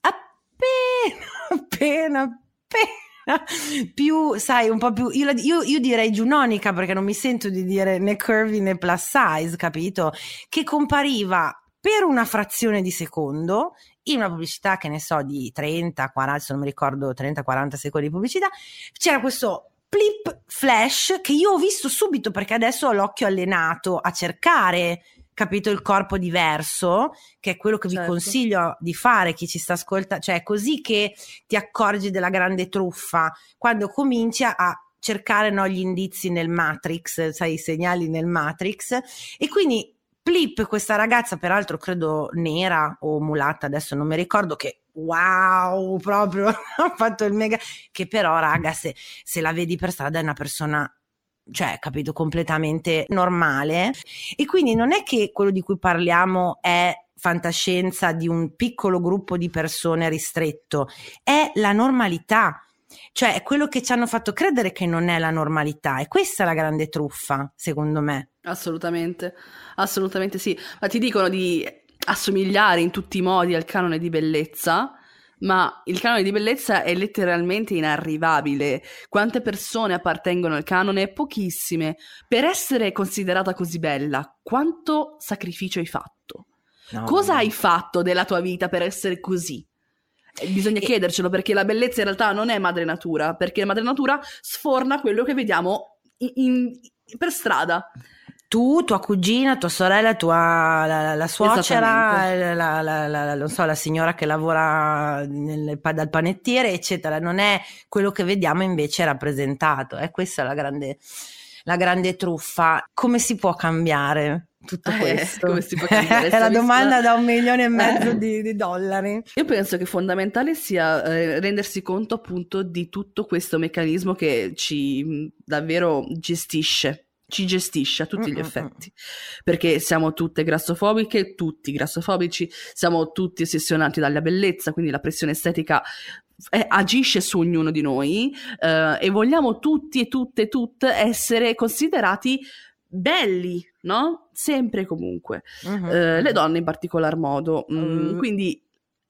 appena, appena, appena più, sai, un po' più, io, io- io direi giunonica perché non mi sento di dire né curvy né plus size, capito? Che compariva per una frazione di secondo in una pubblicità che ne so di 30, 40, se non mi ricordo 30-40 secondi di pubblicità, c'era questo flip flash che io ho visto subito perché adesso ho l'occhio allenato a cercare capito il corpo diverso che è quello che vi Certo. consiglio di fare chi ci sta ascoltando cioè è così che ti accorgi della grande truffa quando cominci a cercare no, gli indizi nel matrix sai i segnali nel matrix e quindi Plip, questa ragazza, peraltro credo nera o mulatta, adesso non mi ricordo, che wow, proprio ha fatto il mega. Che però, raga, se, se la vedi per strada è una persona, cioè, capito, completamente normale. E quindi non è che quello di cui parliamo è fantascienza di un piccolo gruppo di persone ristretto, è la normalità. Cioè, è quello che ci hanno fatto credere che non è la normalità. E questa è la grande truffa, secondo me. Assolutamente, assolutamente sì. Ma ti dicono di assomigliare in tutti i modi al canone di bellezza, ma il canone di bellezza è letteralmente inarrivabile. Quante persone appartengono al canone? Pochissime. Per essere considerata così bella, quanto sacrificio hai fatto? No, Cosa no. hai fatto della tua vita per essere così? Eh, Bisogna chiedercelo perché la bellezza in realtà non è madre natura, perché madre natura sforna quello che vediamo in- in- per strada. Tu, tua cugina, tua sorella, tua, la, la suocera, la, la, la, non so, la signora che lavora nel, dal panettiere, eccetera. Non è quello che vediamo invece rappresentato. Eh? questa è la grande, la grande truffa. Come si può cambiare? tutto eh, questo? come si può cambiare? È la domanda da un milione e mezzo di, di, dollari. Io penso che fondamentale sia eh, rendersi conto appunto di tutto questo meccanismo che ci davvero gestisce ci gestisce a tutti gli effetti perché siamo tutte grassofobiche, tutti grassofobici, siamo tutti ossessionati dalla bellezza, quindi la pressione estetica eh, agisce su ognuno di noi eh, e vogliamo tutti e tutte, tutte essere considerati belli, no? Sempre e comunque. Uh-huh. Eh, le donne in particolar modo. Mm, uh-huh. Quindi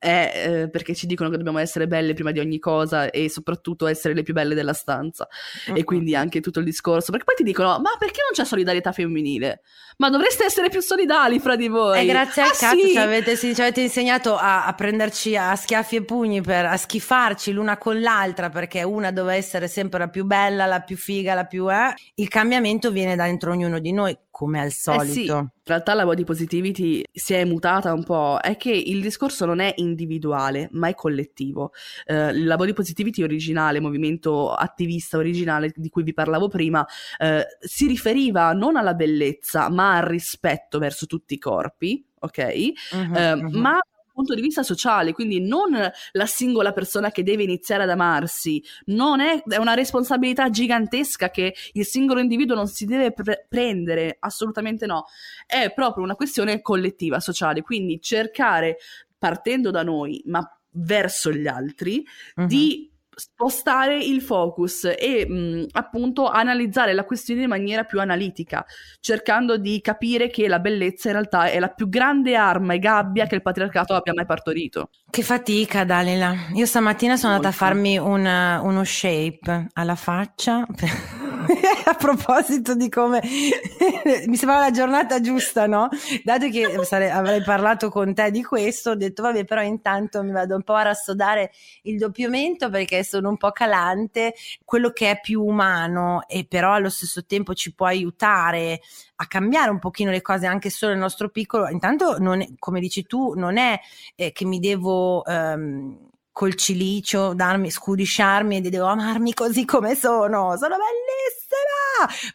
è eh, perché ci dicono che dobbiamo essere belle prima di ogni cosa e soprattutto essere le più belle della stanza. Uh-huh. E quindi anche tutto il discorso. Perché poi ti dicono: Ma perché non c'è solidarietà femminile? Ma dovreste essere più solidali fra di voi. E grazie ah, al cazzo sì. ci, avete, ci avete insegnato a, a, prenderci a schiaffi e pugni, per, a schifarci l'una con l'altra perché una doveva essere sempre la più bella, la più figa, la più. Eh. Il cambiamento viene da dentro ognuno di noi come al solito. Eh sì. In realtà la body positivity si è mutata un po', è che il discorso non è individuale, ma è collettivo. Eh, la body positivity originale, movimento attivista originale di cui vi parlavo prima, eh, si riferiva non alla bellezza, ma al rispetto verso tutti i corpi, ok? Uh-huh, uh-huh. Ma punto di vista sociale, quindi non la singola persona che deve iniziare ad amarsi, non è, è una responsabilità gigantesca che il singolo individuo non si deve pre- prendere, assolutamente no, è proprio una questione collettiva, sociale, quindi cercare, partendo da noi, ma verso gli altri, uh-huh. di spostare il focus e mh, appunto analizzare la questione in maniera più analitica, cercando di capire che la bellezza in realtà è la più grande arma e gabbia che il patriarcato abbia mai partorito. Che fatica, Dalila. Io stamattina sono Molto. andata a farmi una, uno shape alla faccia. a proposito di come mi sembrava la giornata giusta, no? Dato che sare- avrei parlato con te di questo, ho detto vabbè, però intanto mi vado un po' a rassodare il doppiamento perché sono un po' calante, quello che è più umano e però allo stesso tempo ci può aiutare a cambiare un pochino le cose anche solo nel nostro piccolo. Intanto, è, come dici tu, non è eh, che mi devo... Um, col cilicio, darmi, scudisciarmi e devo amarmi così come sono. Sono bellissima!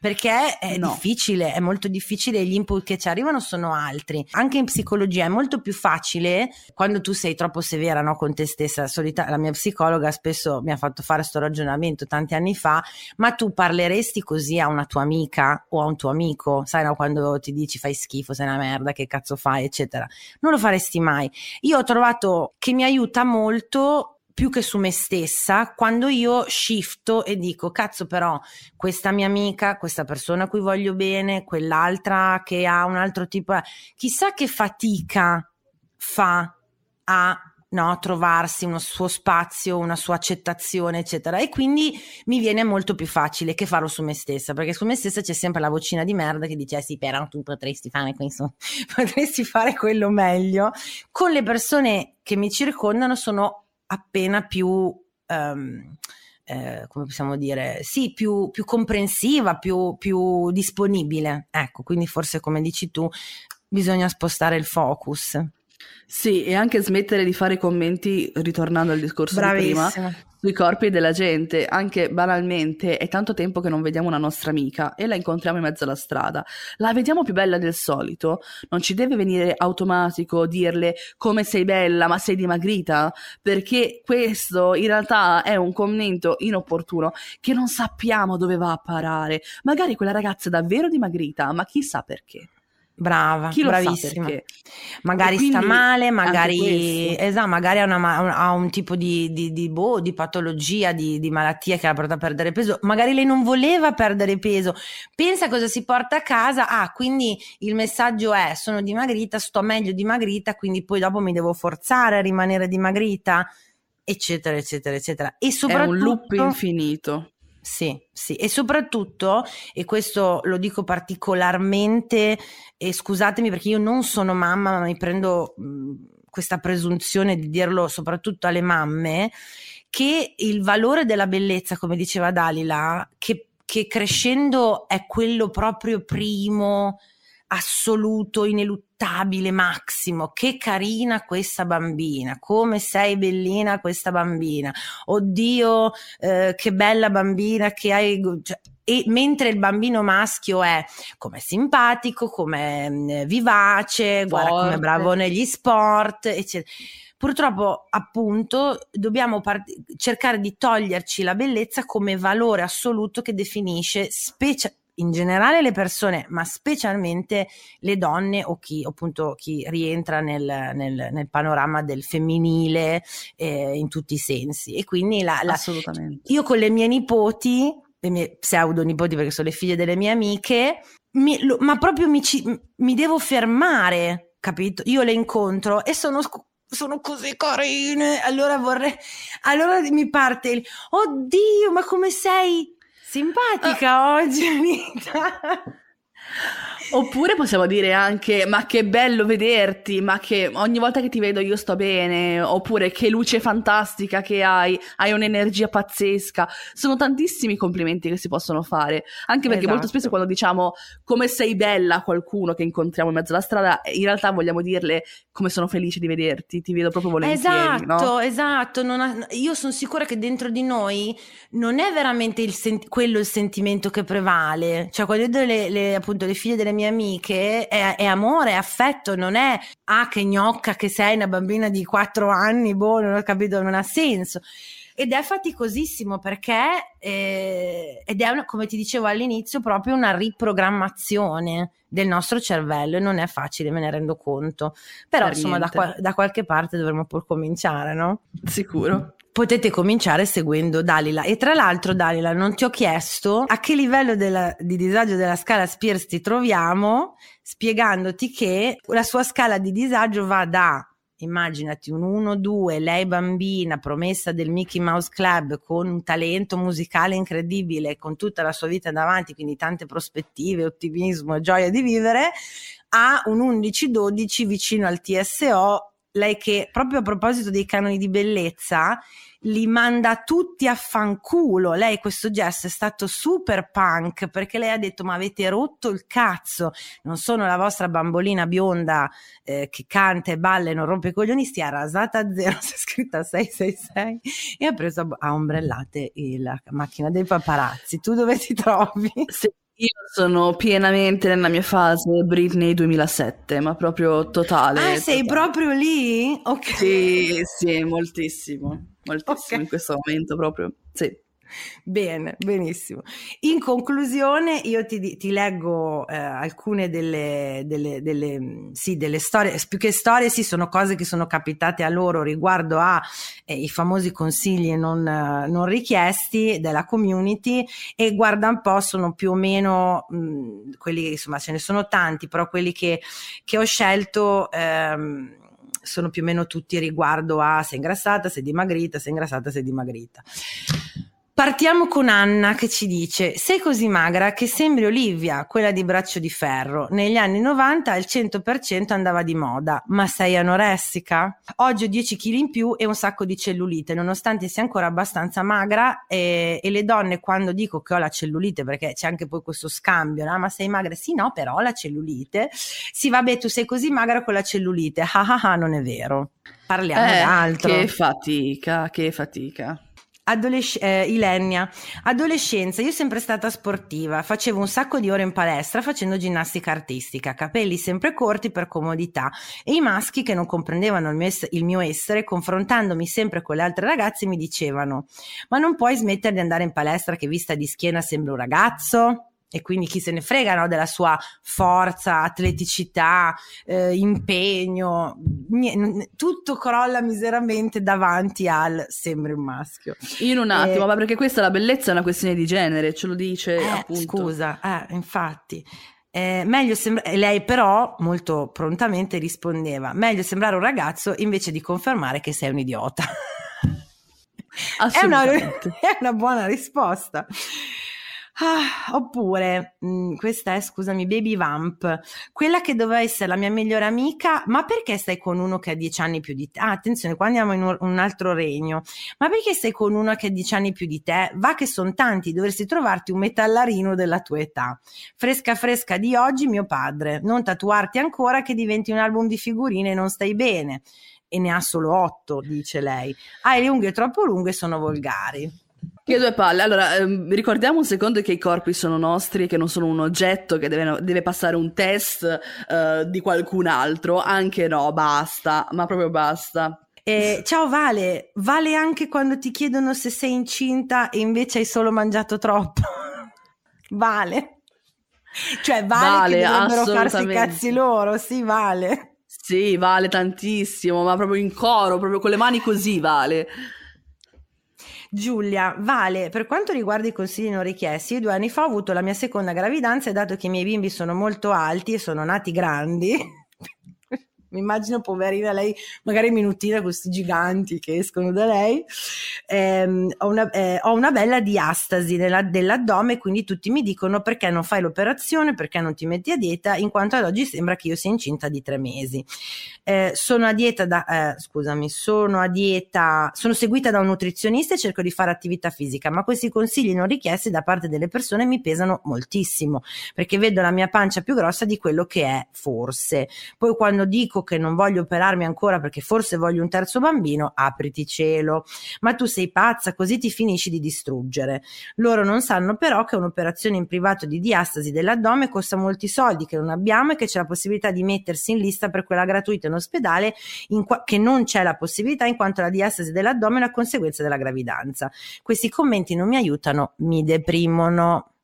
Perché è no. difficile, è molto difficile gli input che ci arrivano sono altri. Anche in psicologia è molto più facile quando tu sei troppo severa no, con te stessa. Solita, la mia psicologa spesso mi ha fatto fare questo ragionamento tanti anni fa, ma tu parleresti così a una tua amica o a un tuo amico, sai no, quando ti dici fai schifo, sei una merda, che cazzo fai, eccetera. Non lo faresti mai. Io ho trovato che mi aiuta molto più che su me stessa quando io shifto e dico cazzo però questa mia amica, questa persona a cui voglio bene, quell'altra che ha un altro tipo, chissà che fatica fa a no, trovarsi uno suo spazio, una sua accettazione, eccetera. E quindi mi viene molto più facile che farlo su me stessa, perché su me stessa c'è sempre la vocina di merda che dice: eh sì, però tu potresti fare questo, potresti fare quello meglio. Con le persone che mi circondano sono appena più... Um, eh, come possiamo dire, sì, più, più comprensiva, più, più, disponibile. Ecco, quindi forse come dici tu, bisogna spostare il focus. Sì, e anche smettere di fare commenti, ritornando al discorso Bravissima. di prima, sui corpi della gente. Anche banalmente, è tanto tempo che non vediamo una nostra amica e la incontriamo in mezzo alla strada. La vediamo più bella del solito. Non ci deve venire automatico dirle come sei bella, ma sei dimagrita, perché questo in realtà è un commento inopportuno che non sappiamo dove va a parare. Magari quella ragazza è davvero dimagrita, ma chissà perché. Brava, Chi bravissima. Magari sta male, magari, esatto, magari ha, una, ha, un tipo di, di, di, boh, di patologia, di, di, malattia che la porta a perdere peso. Magari lei non voleva perdere peso. Pensa cosa si porta a casa. Ah, quindi il messaggio è: sono dimagrita, sto meglio dimagrita, quindi poi dopo mi devo forzare a rimanere dimagrita, eccetera, eccetera, eccetera. E soprattutto. È un loop infinito. Sì, sì, e soprattutto, e questo lo dico particolarmente, e scusatemi perché io non sono mamma, ma mi prendo mh, questa presunzione di dirlo soprattutto alle mamme, che il valore della bellezza, come diceva Dalila, che che crescendo è quello proprio primo, assoluto, ineluttabile, massimo. Che carina questa bambina, come sei bellina questa bambina. Oddio, eh, che bella bambina che hai. Cioè, e mentre il bambino maschio è come simpatico, come mm, vivace, guarda come bravo negli sport, eccetera. Purtroppo, appunto, dobbiamo part- cercare di toglierci la bellezza come valore assoluto che definisce specie in generale le persone, ma specialmente le donne o chi appunto chi rientra nel, nel, nel panorama del femminile eh, in tutti i sensi. E quindi la, la, io con le mie nipoti le mie pseudo nipoti perché sono le figlie delle mie amiche, mi, lo, ma proprio mi, ci, mi, devo fermare, capito? Io le incontro e sono, sono così carine, allora vorrei, allora mi parte il, oddio, ma come sei simpatica uh. oggi, Anita? Oppure possiamo dire anche: Ma che bello vederti, ma che ogni volta che ti vedo io sto bene. Oppure che luce fantastica che hai, hai un'energia pazzesca. Sono tantissimi complimenti che si possono fare. Anche perché esatto. molto spesso quando diciamo come sei bella a qualcuno che incontriamo in mezzo alla strada, in realtà vogliamo dirle come sono felice di vederti, ti vedo proprio volentieri. Esatto, no? esatto. Ha, io sono sicura che dentro di noi non è veramente il sen- quello il sentimento che prevale. Cioè, quando vedo le, le, appunto le figlie delle mie amiche è, è, amore, è affetto, non è ah che gnocca che sei una bambina di quattro anni, boh, non ho capito, non ha senso. Ed è faticosissimo perché, eh, ed è, una, come ti dicevo all'inizio, proprio una riprogrammazione del nostro cervello e non è facile, me ne rendo conto. Però, per insomma, da, da, qualche parte dovremmo pur cominciare, no? Sicuro potete cominciare seguendo Dalila. E tra l'altro, Dalila, non ti ho chiesto a che livello della, di disagio della scala Spears ti troviamo, spiegandoti che la sua scala di disagio va da immaginati un 1-2, lei bambina, promessa del Mickey Mouse Club con un talento musicale incredibile, con tutta la sua vita davanti, quindi tante prospettive, ottimismo e gioia di vivere, a un 11-12 vicino al TSO, lei che proprio a proposito dei canoni di bellezza li manda tutti a fanculo. Lei questo gesto è stato super punk perché lei ha detto ma avete rotto il cazzo, non sono la vostra bambolina bionda eh, che canta e balla e non rompe i coglioni, stia rasata a zero, si è scritta 666 e ha preso a ombrellate la macchina dei paparazzi. Tu dove ti trovi? Sì. Io sono pienamente nella mia fase Britney 2007, ma proprio totale. Ah, sei totale. proprio lì? Ok. Sì, sì, moltissimo moltissimo okay. in questo momento proprio, sì. Bene, benissimo. In conclusione, io ti, ti leggo eh, alcune delle, delle, delle, sì, delle, storie, più che storie, sì, sono cose che sono capitate a loro riguardo ai eh, famosi consigli non, non, richiesti della community e guarda un po', sono più o meno mh, quelli, insomma, ce ne sono tanti, però quelli che, che ho scelto. Ehm, sono più o meno tutti riguardo a sei ingrassata, sei dimagrita, sei ingrassata, sei dimagrita. Partiamo con Anna che ci dice: Sei così magra che sembri Olivia, quella di braccio di ferro. Negli anni 90 il 100% andava di moda, ma sei anoressica? Oggi ho 10 kg in più e un sacco di cellulite, nonostante sia ancora abbastanza magra. E, e, le donne, quando dico che ho la cellulite, perché c'è anche poi questo scambio, no? ma sei magra? Sì, no, però ho la cellulite. Sì, vabbè, tu sei così magra con la cellulite. Ah ah ah, non è vero. Parliamo eh, d'altro. Che fatica, che fatica. Adolesc- eh, Ilenia, adolescenza, io sempre stata sportiva, facevo un sacco di ore in palestra facendo ginnastica artistica, capelli sempre corti per comodità e i maschi che non comprendevano il mio, ess- il mio essere, confrontandomi sempre con le altre ragazze, mi dicevano ma non puoi smettere di andare in palestra che vista di schiena sembra un ragazzo? E quindi chi se ne frega no, della sua forza, atleticità, eh, impegno, niente, tutto crolla miseramente davanti al sembri un maschio. In un attimo, eh, ma perché questa la bellezza è una questione di genere, ce lo dice eh, appunto. Scusa, eh, infatti. Eh, meglio sembra- lei però molto prontamente rispondeva meglio sembrare un ragazzo invece di confermare che sei un idiota è, una, è una buona risposta Ah, oppure, mh, mm, questa è, scusami, Baby Vamp, quella che doveva essere la mia migliore amica, ma perché stai con uno che ha dieci anni più di te? Ah, attenzione, qua andiamo in un, altro regno. Ma perché stai con uno che ha dieci anni più di te? Va che sono tanti, dovresti trovarti un metallarino della tua età. Fresca fresca di oggi, mio padre. Non tatuarti ancora che diventi un album di figurine e non stai bene. E ne ha solo otto, dice lei. Hai le unghie troppo lunghe e sono volgari. Che due palle. Allora, ehm, ricordiamo un secondo che i corpi sono nostri e che non sono un oggetto che deve, deve passare un test eh, di qualcun altro. Anche no, basta, ma proprio basta. Eh, ciao Vale, vale anche quando ti chiedono se sei incinta e invece hai solo mangiato troppo. vale. Cioè vale, vale che dovrebbero farsi i cazzi loro, sì vale. Sì, vale tantissimo, ma proprio in coro, proprio con le mani così vale. Giulia, Vale, per quanto riguarda i consigli non richiesti, due anni fa ho avuto la mia seconda gravidanza e dato che i miei bimbi sono molto alti e sono nati grandi, mi immagino poverina lei, magari minutina questi giganti che escono da lei. Ehm, ho, una, eh, ho, una, bella diastasi nella, dell'addome, quindi tutti mi dicono perché non fai l'operazione, perché non ti metti a dieta, in quanto ad oggi sembra che io sia incinta di tre mesi. Eh, sono a dieta da, eh, scusami, sono a dieta, sono seguita da un nutrizionista e cerco di fare attività fisica, ma questi consigli non richiesti da parte delle persone mi pesano moltissimo, perché vedo la mia pancia più grossa di quello che è forse. Poi quando dico che non voglio operarmi ancora perché forse voglio un terzo bambino, apriti cielo. Ma tu sei pazza, così ti finisci di distruggere. Loro non sanno però che un'operazione in privato di diastasi dell'addome costa molti soldi che non abbiamo e che c'è la possibilità di mettersi in lista per quella gratuita in ospedale, in qua- che non c'è la possibilità in quanto la diastasi dell'addome è una conseguenza della gravidanza. Questi commenti non mi aiutano, mi deprimono.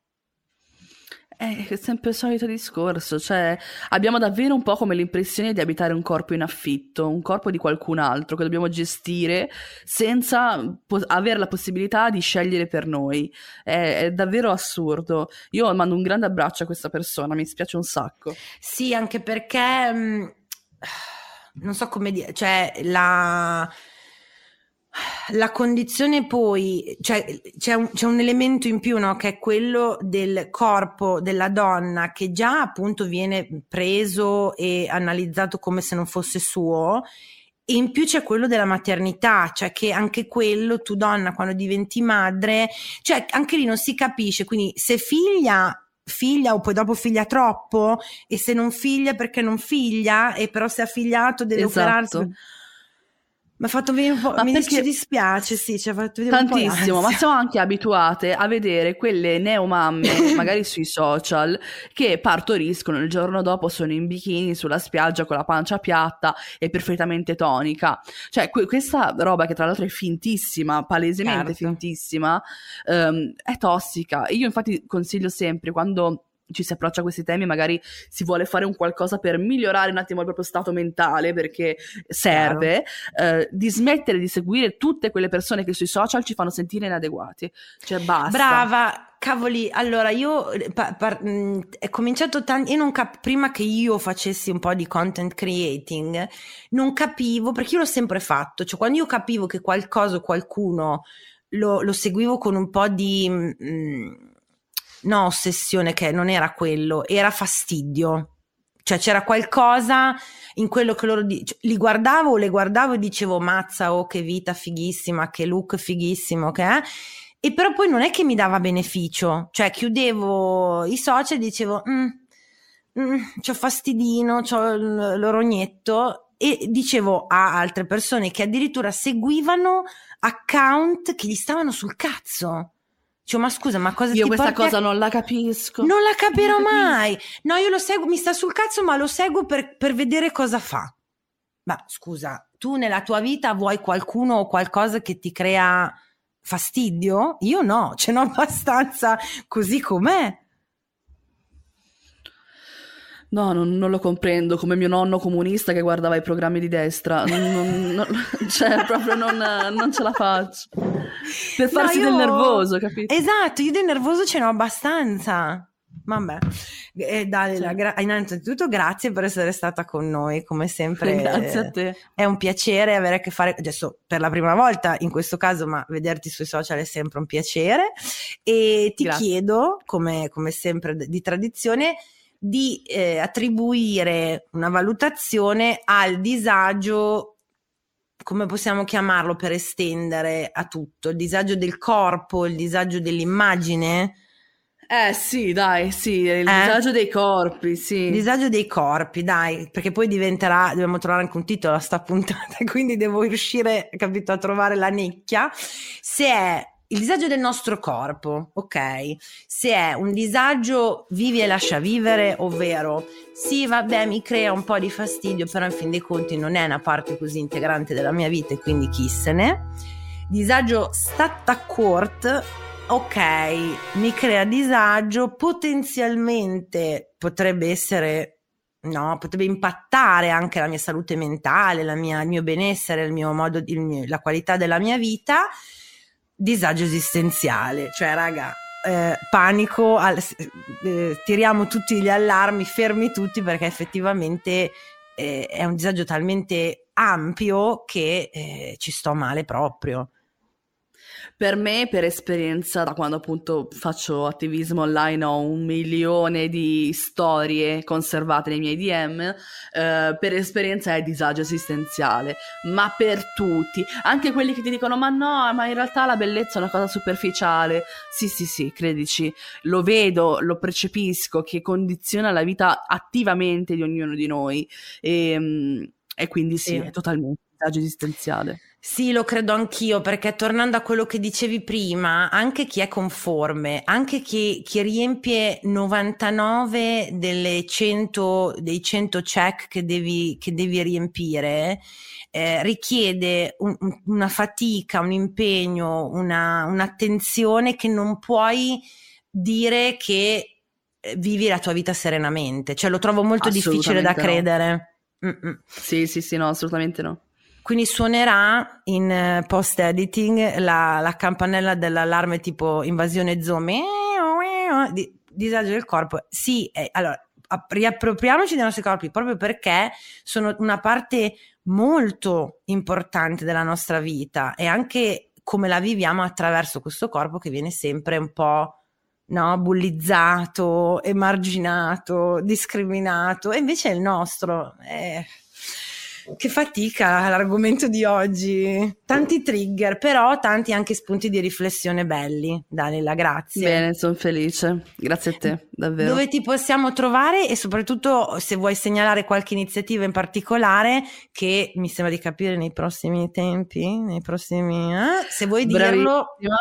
È sempre il solito discorso, cioè abbiamo davvero un po' come l'impressione di abitare un corpo in affitto, un corpo di qualcun altro che dobbiamo gestire senza po- avere la possibilità di scegliere per noi. È, è, davvero assurdo. Io mando un grande abbraccio a questa persona, mi spiace un sacco. Sì, anche perché mh, mm, non so come dire, cioè la la condizione poi, cioè c'è un, c'è un elemento in più, no? Che è quello del corpo della donna che già appunto viene preso e analizzato come se non fosse suo. E in più c'è quello della maternità, cioè che anche quello tu donna quando diventi madre, cioè anche lì non si capisce, quindi se figlia figlia o poi dopo figlia troppo e se non figlia perché non figlia e però se ha figliato deve esatto. operarsi mi ha fatto venire un po'. Ma mi perché... dispiace, sì, ci ha fatto vedere Tantissimo, ma siamo anche abituate a vedere quelle neomamme, magari sui social, che partoriscono il giorno dopo sono in bikini sulla spiaggia con la pancia piatta e perfettamente tonica. Cioè, que- questa roba che tra l'altro è fintissima, palesemente certo. fintissima, um, è tossica. Io infatti consiglio sempre quando ci si approccia a questi temi, magari si vuole fare un qualcosa per migliorare un attimo il proprio stato mentale perché serve, eh, di smettere di seguire tutte quelle persone che sui social ci fanno sentire inadeguati. Cioè, basta. Brava. Cavoli, allora io pa- pa- mh, è cominciato tanto, io non cap- prima che io facessi un po' di content creating, non capivo, perché io l'ho sempre fatto, cioè quando io capivo che qualcosa o qualcuno lo, lo seguivo con un po' di... Mh, no ossessione che non era quello, era fastidio. Cioè c'era qualcosa in quello che loro di- cioè, li guardavo le guardavo e dicevo mazza oh che vita fighissima, che look fighissimo che è. E però poi non è che mi dava beneficio, cioè chiudevo i social e dicevo mm, mm, c'ho fastidino, c'ho l'orognetto e dicevo a altre persone che addirittura seguivano account che gli stavano sul cazzo. Cioè, ma scusa, ma cosa io questa cosa a... non la capisco. Non la capirò non mai. No, io lo seguo, mi sta sul cazzo, ma lo seguo per, per vedere cosa fa. Ma scusa, tu nella tua vita vuoi qualcuno o qualcosa che ti crea fastidio? Io no, ce n'ho abbastanza così com'è. No, non, non, lo comprendo, come mio nonno comunista che guardava i programmi di destra. Non, non, cioè, proprio non, ce la faccio. Per farsi no, io... del nervoso, capito? Esatto, io del nervoso ce n'ho abbastanza. Vabbè, eh, Dalila, Sì. gra- innanzitutto grazie per essere stata con noi, come sempre. Grazie a te. È un piacere avere a che fare, adesso per la prima volta in questo caso, ma vederti sui social è sempre un piacere. E ti Grazie. chiedo, come, come sempre di tradizione, di eh, attribuire una valutazione al disagio, come possiamo chiamarlo per estendere a tutto, il disagio del corpo, il disagio dell'immagine. Eh sì, dai, sì, il Eh? disagio dei corpi, sì. Il disagio dei corpi, dai, perché poi diventerà, dobbiamo trovare anche un titolo a sta puntata, quindi devo riuscire, capito, a trovare la nicchia. Se è il disagio del nostro corpo, ok? Se è un disagio vivi e lascia vivere, ovvero sì, vabbè, mi crea un po' di fastidio, però in fin dei conti non è una parte così integrante della mia vita e quindi chi se ne. Disagio stata court, ok, mi crea disagio, potenzialmente potrebbe essere, no, potrebbe impattare anche la mia salute mentale, la mia- il mio benessere, il mio modo, il mio- la qualità della mia vita. Disagio esistenziale, cioè, raga, eh, panico, al- eh, tiriamo tutti gli allarmi, fermi tutti perché effettivamente eh, è un disagio talmente ampio che eh, ci sto male proprio. Per me, per esperienza, da quando appunto faccio attivismo online, ho un milione di storie conservate nei miei DM. eh, per esperienza è disagio esistenziale, ma per tutti, anche quelli che ti dicono: Ma no, ma in realtà la bellezza è una cosa superficiale. Sì, sì, sì, credici, lo vedo, lo percepisco che condiziona la vita attivamente di ognuno di noi. E, mm, e quindi sì, Sì. è totalmente disagio esistenziale. Sì, lo credo anch'io, perché tornando a quello che dicevi prima, anche chi è conforme, anche chi, chi riempie 99 delle 100, dei 100 check che devi, che devi riempire, eh, richiede un- un- una fatica, un impegno, una, un'attenzione che non puoi dire che eh, vivi la tua vita serenamente. Cioè, lo trovo molto difficile da no. credere. Mm-mm. Sì, sì, sì, no, assolutamente no. Quindi suonerà in eh, post editing la, la campanella dell'allarme tipo invasione zombie, di- disagio del corpo. Sì, eh, allora riappropriamoci dei nostri corpi proprio perché sono una parte molto importante della nostra vita e anche come la viviamo attraverso questo corpo che viene sempre un po' no, bullizzato, emarginato, discriminato e invece è il nostro. Eh, che fatica l'argomento di oggi. Tanti trigger, però tanti anche spunti di riflessione belli. Dalila, grazie. Bene, sono felice. Grazie a te, davvero. Dove ti possiamo trovare e soprattutto se vuoi segnalare qualche iniziativa in particolare che mi sembra di capire nei prossimi tempi, nei prossimi... eh, se vuoi dirlo Bravissima.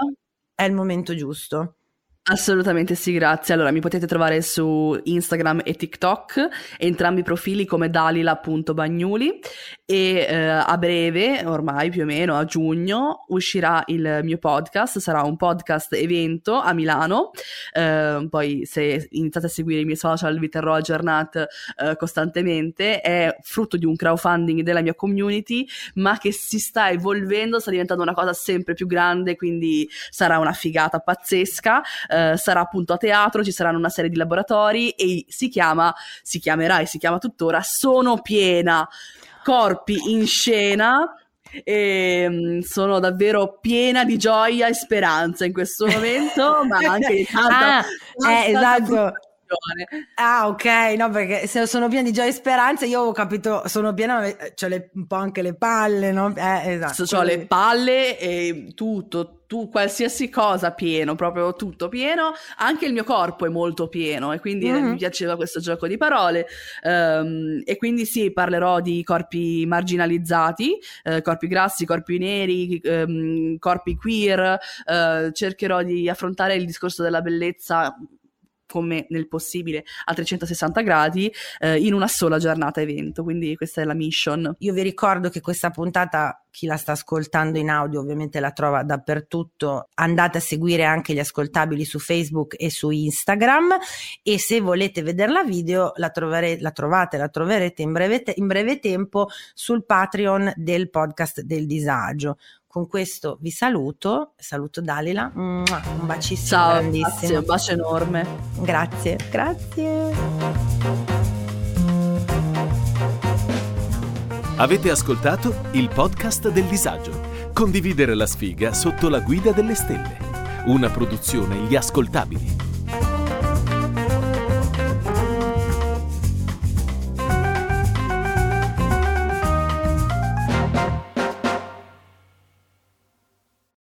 è il momento giusto. Assolutamente sì, grazie. Allora, mi potete trovare su Instagram e TikTok, entrambi i profili come dalila.bagnuli e eh, a breve, ormai più o meno a giugno, uscirà il mio podcast, sarà un podcast evento a Milano. Eh, poi se iniziate a seguire i miei social vi terrò aggiornati eh, costantemente. È frutto di un crowdfunding della mia community, ma che si sta evolvendo, sta diventando una cosa sempre più grande, quindi sarà una figata pazzesca. Eh, sarà appunto a teatro, ci saranno una serie di laboratori e si chiama, si chiamerà e si chiama tuttora Sono piena, corpi in scena. E mm, sono davvero piena di gioia e speranza in questo momento, ma anche di tanta, Ah, tanta eh, esatto. Ah, ok, no, perché se sono piena di gioia e speranza, io ho capito, sono piena, ma c'ho le- un po' anche le palle, no? Eh, esatto. Ho le palle e tutto, tu, qualsiasi cosa pieno, proprio tutto pieno. Anche il mio corpo è molto pieno e quindi Mhm. mi piaceva questo gioco di parole. Ehm, e quindi sì, parlerò di corpi marginalizzati, eh, corpi grassi, corpi neri, ehm, corpi queer. eh, cercherò di affrontare il discorso della bellezza come nel possibile a 360 gradi eh, in una sola giornata evento. Quindi questa è la mission. Io vi ricordo che questa puntata, chi la sta ascoltando in audio ovviamente la trova dappertutto, andate a seguire anche gli ascoltabili su Facebook e su Instagram e se volete vederla video la, trovere- la trovate, la troverete in breve, te- in breve tempo sul Patreon del podcast del disagio. Con questo vi saluto, saluto Dalila, un bacissimo Ciao, grandissimo. grazie, un bacio enorme. Grazie, grazie. Avete ascoltato il podcast del disagio. Condividere la sfiga sotto la guida delle stelle. Una produzione Gli Ascoltabili.